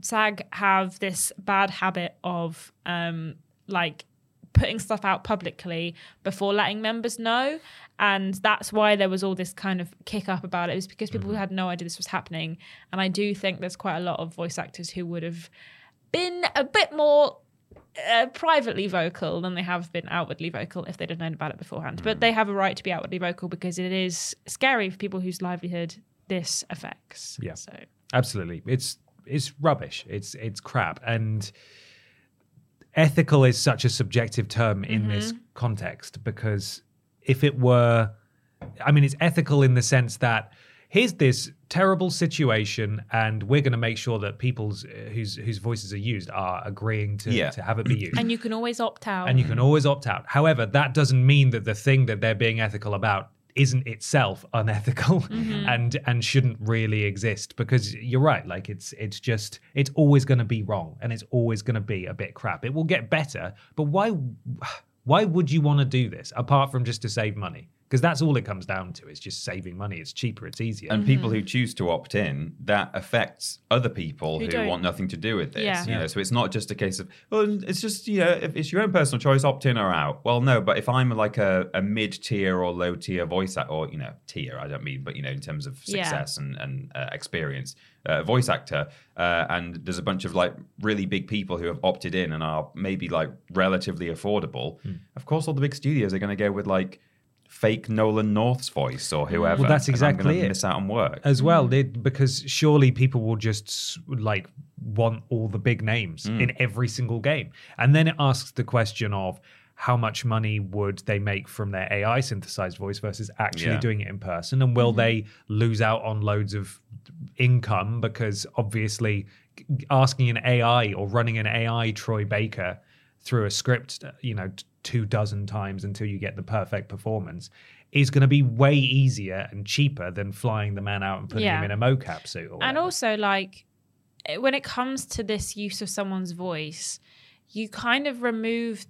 SAG have this bad habit of um, like putting stuff out publicly before letting members know. And that's why there was all this kind of kick up about it. It was because people had no idea this was happening. And I do think there's quite a lot of voice actors who would have been a bit more uh, privately vocal than they have been outwardly vocal if they'd have known about it beforehand. But they have a right to be outwardly vocal because it is scary for people whose livelihood this affects. Yeah. So Absolutely. It's it's rubbish. It's it's crap. And ethical is such a subjective term in this context because if it were I mean it's ethical in the sense that here's this terrible situation and we're going to make sure that people's uh, whose whose voices are used are agreeing to, Yeah. to have it be used. and you can always opt out. and you can always opt out. However, that doesn't mean that the thing that they're being ethical about isn't itself unethical and and shouldn't really exist because you're right like it's it's just it's always going to be wrong and it's always going to be a bit crap it will get better but why why would you want to do this apart from just to save money because that's all it comes down to is just saving money it's cheaper it's easier And people who choose to opt in, that affects other people Who who, want nothing to do with this. Yeah. You know, so it's not just a case of, well, it's just, you know, if it's your own personal choice, opt in or out. Well, no, but if I'm like a, a mid tier or low tier voice act, or, you know, tier, I don't mean, but, you know, in terms of Yeah. success and, and uh, experience, uh, voice actor, uh, and there's a bunch of like really big people who have opted in and are maybe like relatively affordable. Hmm. Of course, all the big studios are going to go with like, Fake Nolan North's voice or whoever. Well, that's and I'm exactly it. Miss out on work. as well mm. they, because surely people will just like want all the big names in mm. every single game and then it asks the question of how much money would they make from their ai synthesized voice versus actually Yeah. doing it in person and will mm-hmm. they lose out on loads of income because obviously asking an ai or running an ai troy baker through a script, you know, t- two dozen times until you get the perfect performance is going to be way easier and cheaper than flying the man out and putting Yeah. him in a mocap suit. Or and also like eh, when it comes to this use of someone's voice you kind of remove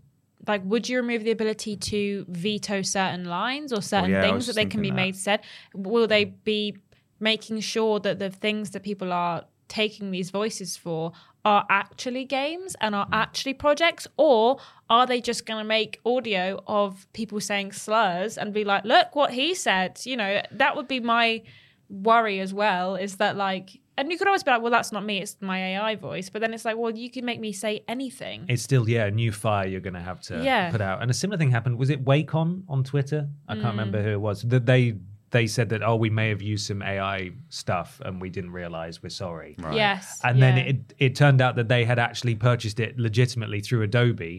like would you remove the ability to veto certain lines or certain yeah, things that they can be that. made said will they be making sure that the things that people are taking these voices for are actually games and are actually projects or are they just going to make audio of people saying slurs and be like look what he said you know that would be my worry as well is that like and you could always be like well that's not me it's my ai voice but then it's like well you can make me say anything it's still yeah a new fire you're going to have to Yeah. put out. And a similar thing happened. Was it Wacom on Twitter? I can't Mm. remember who it was. That they they said that oh we may have used some AI stuff and we didn't realize we're sorry. yes And then it it turned out that they had actually purchased it legitimately through Adobe,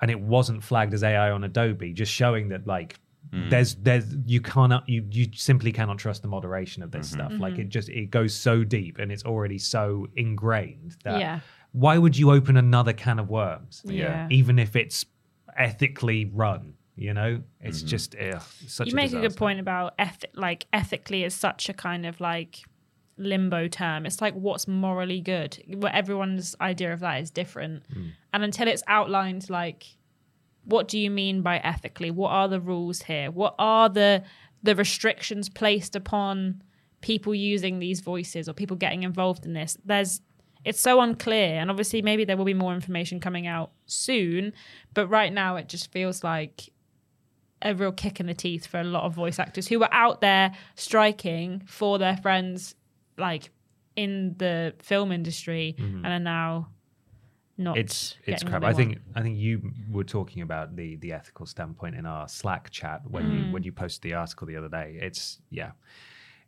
and it wasn't flagged as AI on Adobe, just showing that like there's there's you cannot you you simply cannot trust the moderation of this stuff. Like Mm-hmm. it just it goes so deep and it's already so ingrained that Yeah. why would you open another can of worms? Yeah. even if it's ethically run. You know, it's mm-hmm. just ugh, such you a make a good point about eth- like ethically is such a kind of like limbo term. It's like what's morally good. Where everyone's idea of that is different. Mm. And until it's outlined like what do you mean by ethically? What are the rules here? What are the the restrictions placed upon people using these voices or people getting involved in this? There's it's so unclear and obviously maybe there will be more information coming out soon, but right now it just feels like a real kick in the teeth for a lot of voice actors who were out there striking for their friends like in the film industry and are now not Mm-hmm. it's it's crap. I think. I think you were talking about the the ethical standpoint in our Slack chat when Mm. you when you posted the article the other day. It's yeah.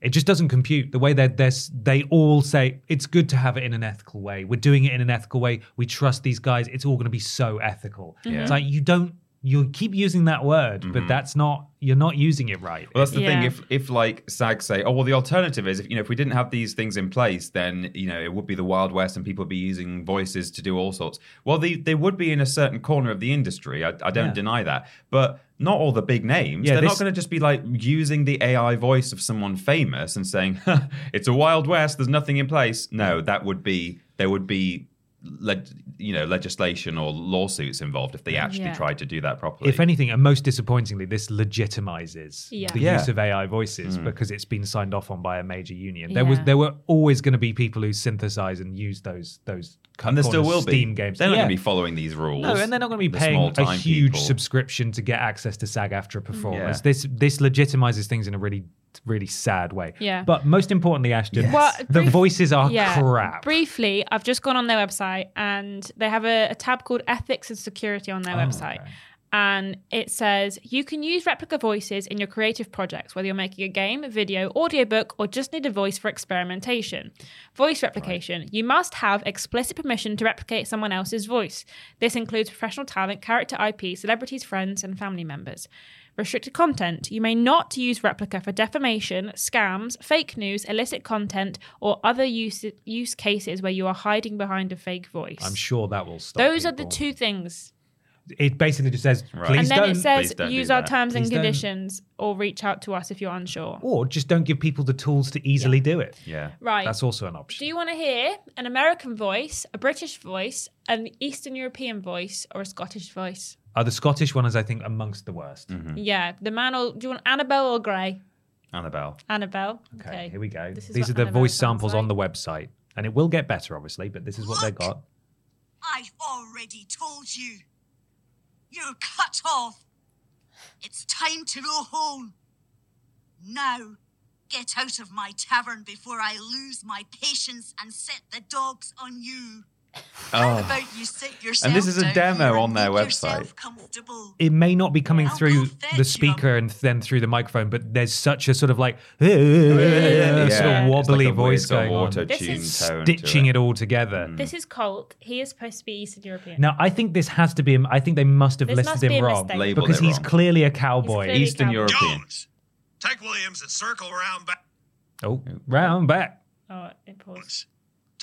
It just doesn't compute the way that they all say it's good to have it in an ethical way. We're doing it in an ethical way. We trust these guys. It's all going to be so ethical. Yeah. It's like you don't you keep using that word, but mm-hmm. that's not you're not using it right. Well, that's the thing. If if like SAG say, oh well, the alternative is if you know if we didn't have these things in place, then you know it would be the Wild West and people would be using voices to do all sorts. Well, they they would be in a certain corner of the industry. I, I don't Yeah. deny that, but not all the big names. Yeah, They're this- not going to just be like using the AI voice of someone famous and saying it's a Wild West. There's nothing in place. No, that would be there would be. Le- you know, legislation or lawsuits involved if they actually Yeah. tried to do that properly. If anything, and most disappointingly, this legitimizes Yeah. the Yeah. use of AI voices Mm. because it's been signed off on by a major union. There was there were always going to be people who synthesize and use those those and there still corner will Steam be games. They're not Yeah. going to be following these rules. No, and they're not going to be The paying a huge people. subscription to get access to SAG-AFTRA performance. Yeah. This this legitimizes things in a really really sad way. Yeah. But most importantly, Ashton, Well, the brief- voices are yeah. crap. Briefly, I've just gone on their website and they have a, a tab called Ethics and Security on their Oh, website. okay. And it says you can use replica voices in your creative projects, whether you're making a game, video, audiobook, or just need a voice for experimentation. Voice replication. You must have explicit permission to replicate someone else's voice. This includes professional talent, character IP, celebrities, friends, and family members. Restricted content. You may not use replica for defamation, scams, fake news, illicit content, or other use, use cases where you are hiding behind a fake voice. I'm sure that will stop. Those are the two things. It basically just says, Right. please and then don't. it says don't use our that. terms and Please don't. conditions or reach out to us if you're unsure. or just don't give people the tools to easily do it. Yeah. Right. That's also an option. Do you want to hear an American voice, a British voice, an Eastern European voice, or a Scottish voice? Uh, the Scottish one is, I think, amongst the worst. Mm-hmm. Yeah, the man or do you want Annabelle or Grey? Annabelle. Annabelle. Okay, here we go. This These are the Annabelle voice samples like. on the website, and it will get better, obviously. But this is what they got. I've already told you. You're cut off. It's time to go home. Now, get out of my tavern before I lose my patience and set the dogs on you. How Oh. about you sit yourself this is a demo on their website. It may not be coming I'll through the speaker and then through the microphone, but there's such a sort of like sort Yeah, of it's like wobbly a voice sort of going on, This is stitching it. it all together. Mm. This is Colt. He is supposed to be Eastern European. Now, I think this has to be. I think they must have This listed must him a wrong mistake. Labeled because he's wrong. clearly a cowboy. clearly- Eastern Cowboy. European. Jones, take Williams and circle around back. Oh, round back. Oh, it paused.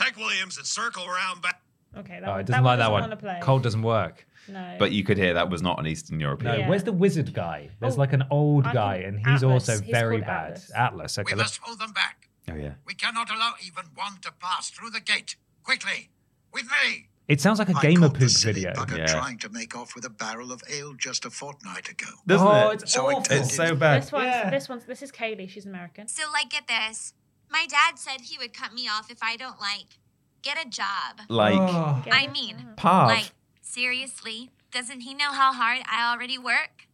Take Williams and circle around back. Okay, that, Oh, one- it doesn't like that doesn't one. Play. Colt doesn't work. No. But you could hear that was not an Eastern European. No, Yeah. where's the wizard guy? There's Oh, like an old I guy, and he's Atlas. also He's very bad. Atlas. Atlas. Okay, We let's- must hold them back. Oh yeah. We cannot allow even one to pass through the gate. Quickly, with me. it sounds like a I gamer caught poop video. bugger Yeah. trying to make off with a barrel of ale just a fortnight ago. Doesn't oh, it? it's So I awful. It's so bad. this one's Yeah. this one's this is Kaylee. She's American. So, like, get this. My dad said he would cut me off if I don't, like, get a job. Like Oh. I mean, Pav. like, seriously? Doesn't he know how hard I already work?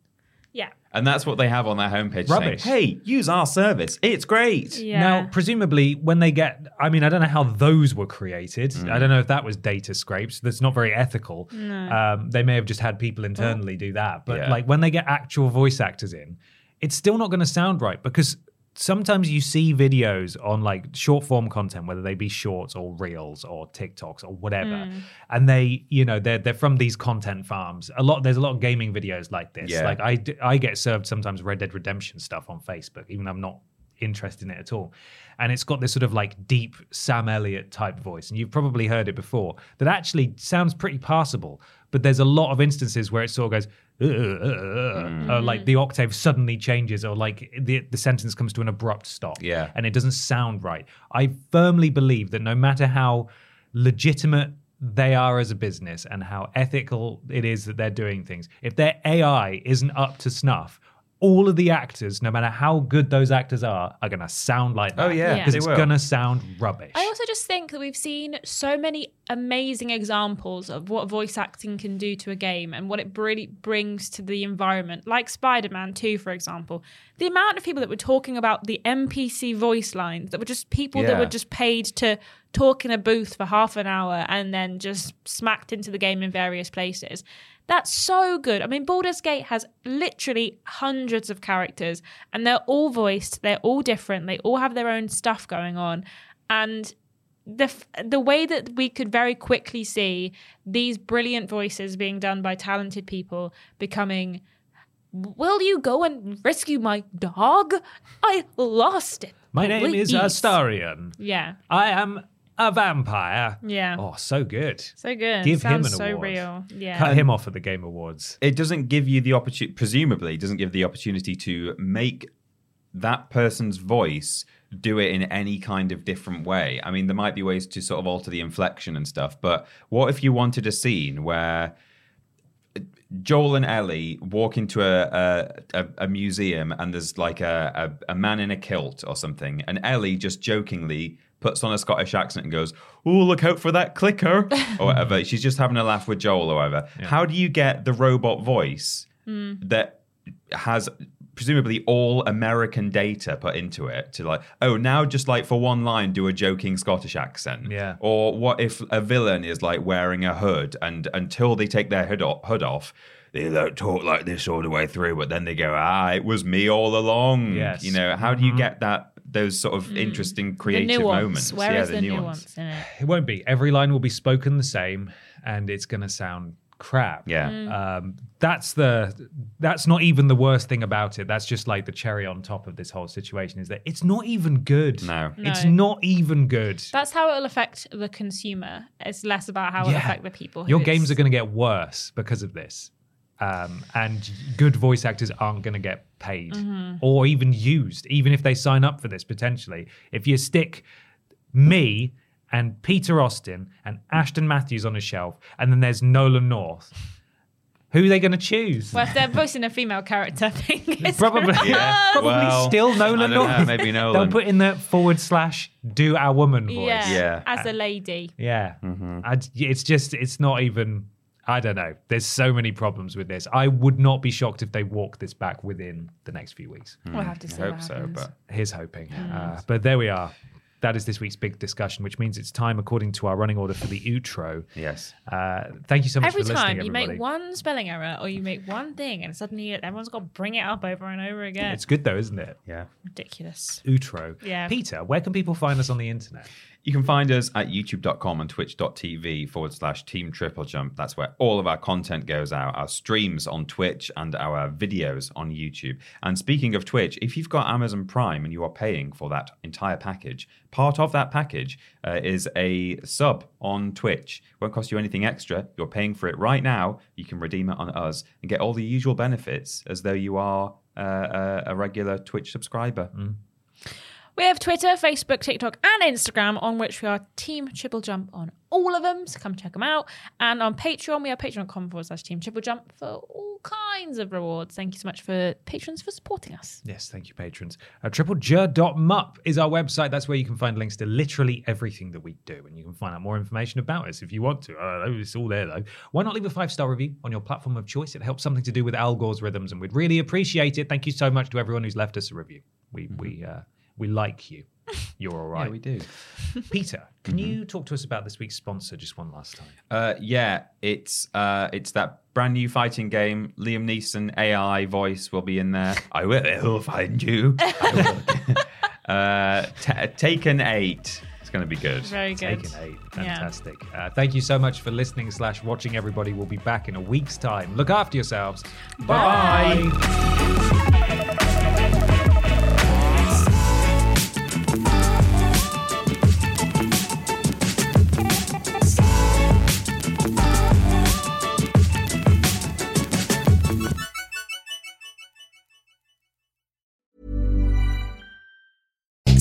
Yeah. and that's what they have on their homepage Rubbish. saying, Hey, use our service. It's great. Yeah. Now, presumably, when they get, I mean, I don't know how those were created. Mm. I don't know if that was data scrapes. That's not very ethical. Um, they may have just had people internally do that. But Yeah. like when they get actual voice actors in, it's still not going to sound right because sometimes you see videos on like short form content, whether they be shorts or reels or TikToks or whatever, hmm. and they, you know, they're they're from these content farms. A lot, there's a lot of gaming videos like this. Yeah. Like I get served sometimes Red Dead Redemption stuff on Facebook, even though I'm not interest in it at all. And it's got this sort of like deep Sam Elliott type voice. And you've probably heard it before that actually sounds pretty passable. But there's a lot of instances where it sort of goes, "Uh, uh, uh," or like the octave suddenly changes, or like the, the sentence comes to an abrupt stop. Yeah. And it doesn't sound right. I firmly believe that no matter how legitimate they are as a business and how ethical it is that they're doing things, if their AI isn't up to snuff, all of the actors, no matter how good those actors are, are going to sound like oh, that. Oh, yeah, Because they it's will. going to sound rubbish. I also just think that we've seen so many amazing examples of what voice acting can do to a game and what it really brings to the environment. Like Spider Man 2, for example. The amount of people that were talking about the NPC voice lines that were just people that Yeah. were just paid to talk in a booth for half an hour and then just smacked into the game in various places. That's so good. I mean, Baldur's Gate has literally hundreds of characters and they're all voiced, they're all different, they all have their own stuff going on. And the f- the way that we could very quickly see these brilliant voices being done by talented people becoming will you go and rescue my dog? I lost it. My name is uh, Astarion yeah. I am a vampire. yeah Oh, so good. so good Give him Sounds an so award. real yeah Cut him off at the Game Awards. it doesn't give you the opportunity presumably doesn't give the opportunity to make that person's voice do it in any kind of different way i mean there might be ways to sort of alter the inflection and stuff but what if you wanted a scene where uh, Joel and Ellie walk into a a, a, a museum and there's like a, a, a man in a kilt or something, and Ellie just jokingly puts on a Scottish accent and goes, "Oh, look out for that clicker," or whatever. She's just having a laugh with Joel or whatever. How do you get the robot voice that has presumably all American data put into it to like, oh, now just like for one line, do a joking Scottish accent. Yeah. Or what if a villain is like wearing a hood and until they take their hood off, hood off they don't talk like this all the way through, but then they go, ah, it was me all along. Yes. You know, how do you get that, those sort of interesting the creative nuance moments? where yeah, is the, nuance. in it It won't be. Every line will be spoken the same, and it's going to sound crap. Yeah. Mm. Um, that's the. That's not even the worst thing about it. That's just like the cherry on top of this whole situation. Is that it's not even good. No. It's not even good. that's how it'll affect the consumer it's less about how it'll affect the people Your it's- games are going to get worse because of this. Um, and good voice actors aren't going to get paid Mm-hmm. or even used, even if they sign up for this potentially. If you stick me and Peter Austin and Ashton Matthews on a shelf, and then there's Nolan North, who are they going to choose? well if they're voicing a female character I think it's Probably, Yeah, probably well, still Nolan don't know, North. maybe Nolan. They'll put in the forward slash do our woman voice. yeah, Yeah. as a lady Yeah. I, it's just, it's not even, I don't know. There's so many problems with this. I would not be shocked if they walk this back within the next few weeks. we'll have to see I what hope so, but Here's hoping. Uh, but there we are. That is this week's big discussion, which means it's time, according to our running order, for the outro. yes. Uh, thank you so much Every for listening, time you everybody. make one spelling error or you make one thing and suddenly everyone's got to bring it up over and over again. It's good though, isn't it? Yeah. ridiculous. Outro. Yeah. Peter, where can people find us on the internet? You can find us at youtube.com and twitch.tv forward slash team triple jump. That's where all of our content goes out, our streams on Twitch and our videos on YouTube. And speaking of Twitch, if you've got Amazon Prime and you are paying for that entire package, part of that package uh, is a sub on Twitch. Won't cost you anything extra. You're paying for it right now. You can redeem it on us and get all the usual benefits as though you are uh, a, a regular Twitch subscriber. We have Twitter, Facebook, TikTok, and Instagram on which we are Team Triple Jump on all of them. So come check them out. And on Patreon, we are patreon.com forward slash Team Triple Jump for all kinds of rewards. Thank you so much for patrons for supporting us. Yes, thank you, patrons. Uh, tripleju.mp is our website. That's where you can find links to literally everything that we do. And you can find out more information about us if you want to. I know, it's all there, though. Why not leave a five star review on your platform of choice? It helps something to do with Al Gore's rhythms, and we'd really appreciate it. Thank you so much to everyone who's left us a review. We, we, uh, we like you. You're all right. Yeah, we do. Peter, can you talk to us about this week's sponsor just one last time? Uh, yeah, it's uh, it's that brand new fighting game. Liam Neeson AI voice will be in there. I will find you. I will. uh, Ta Taken Eight. It's going to be good. Very good. Taken eight. Yeah. Fantastic. Uh, thank you so much for listening slash watching, everybody. We'll be back in a week's time. Look after yourselves. Bye.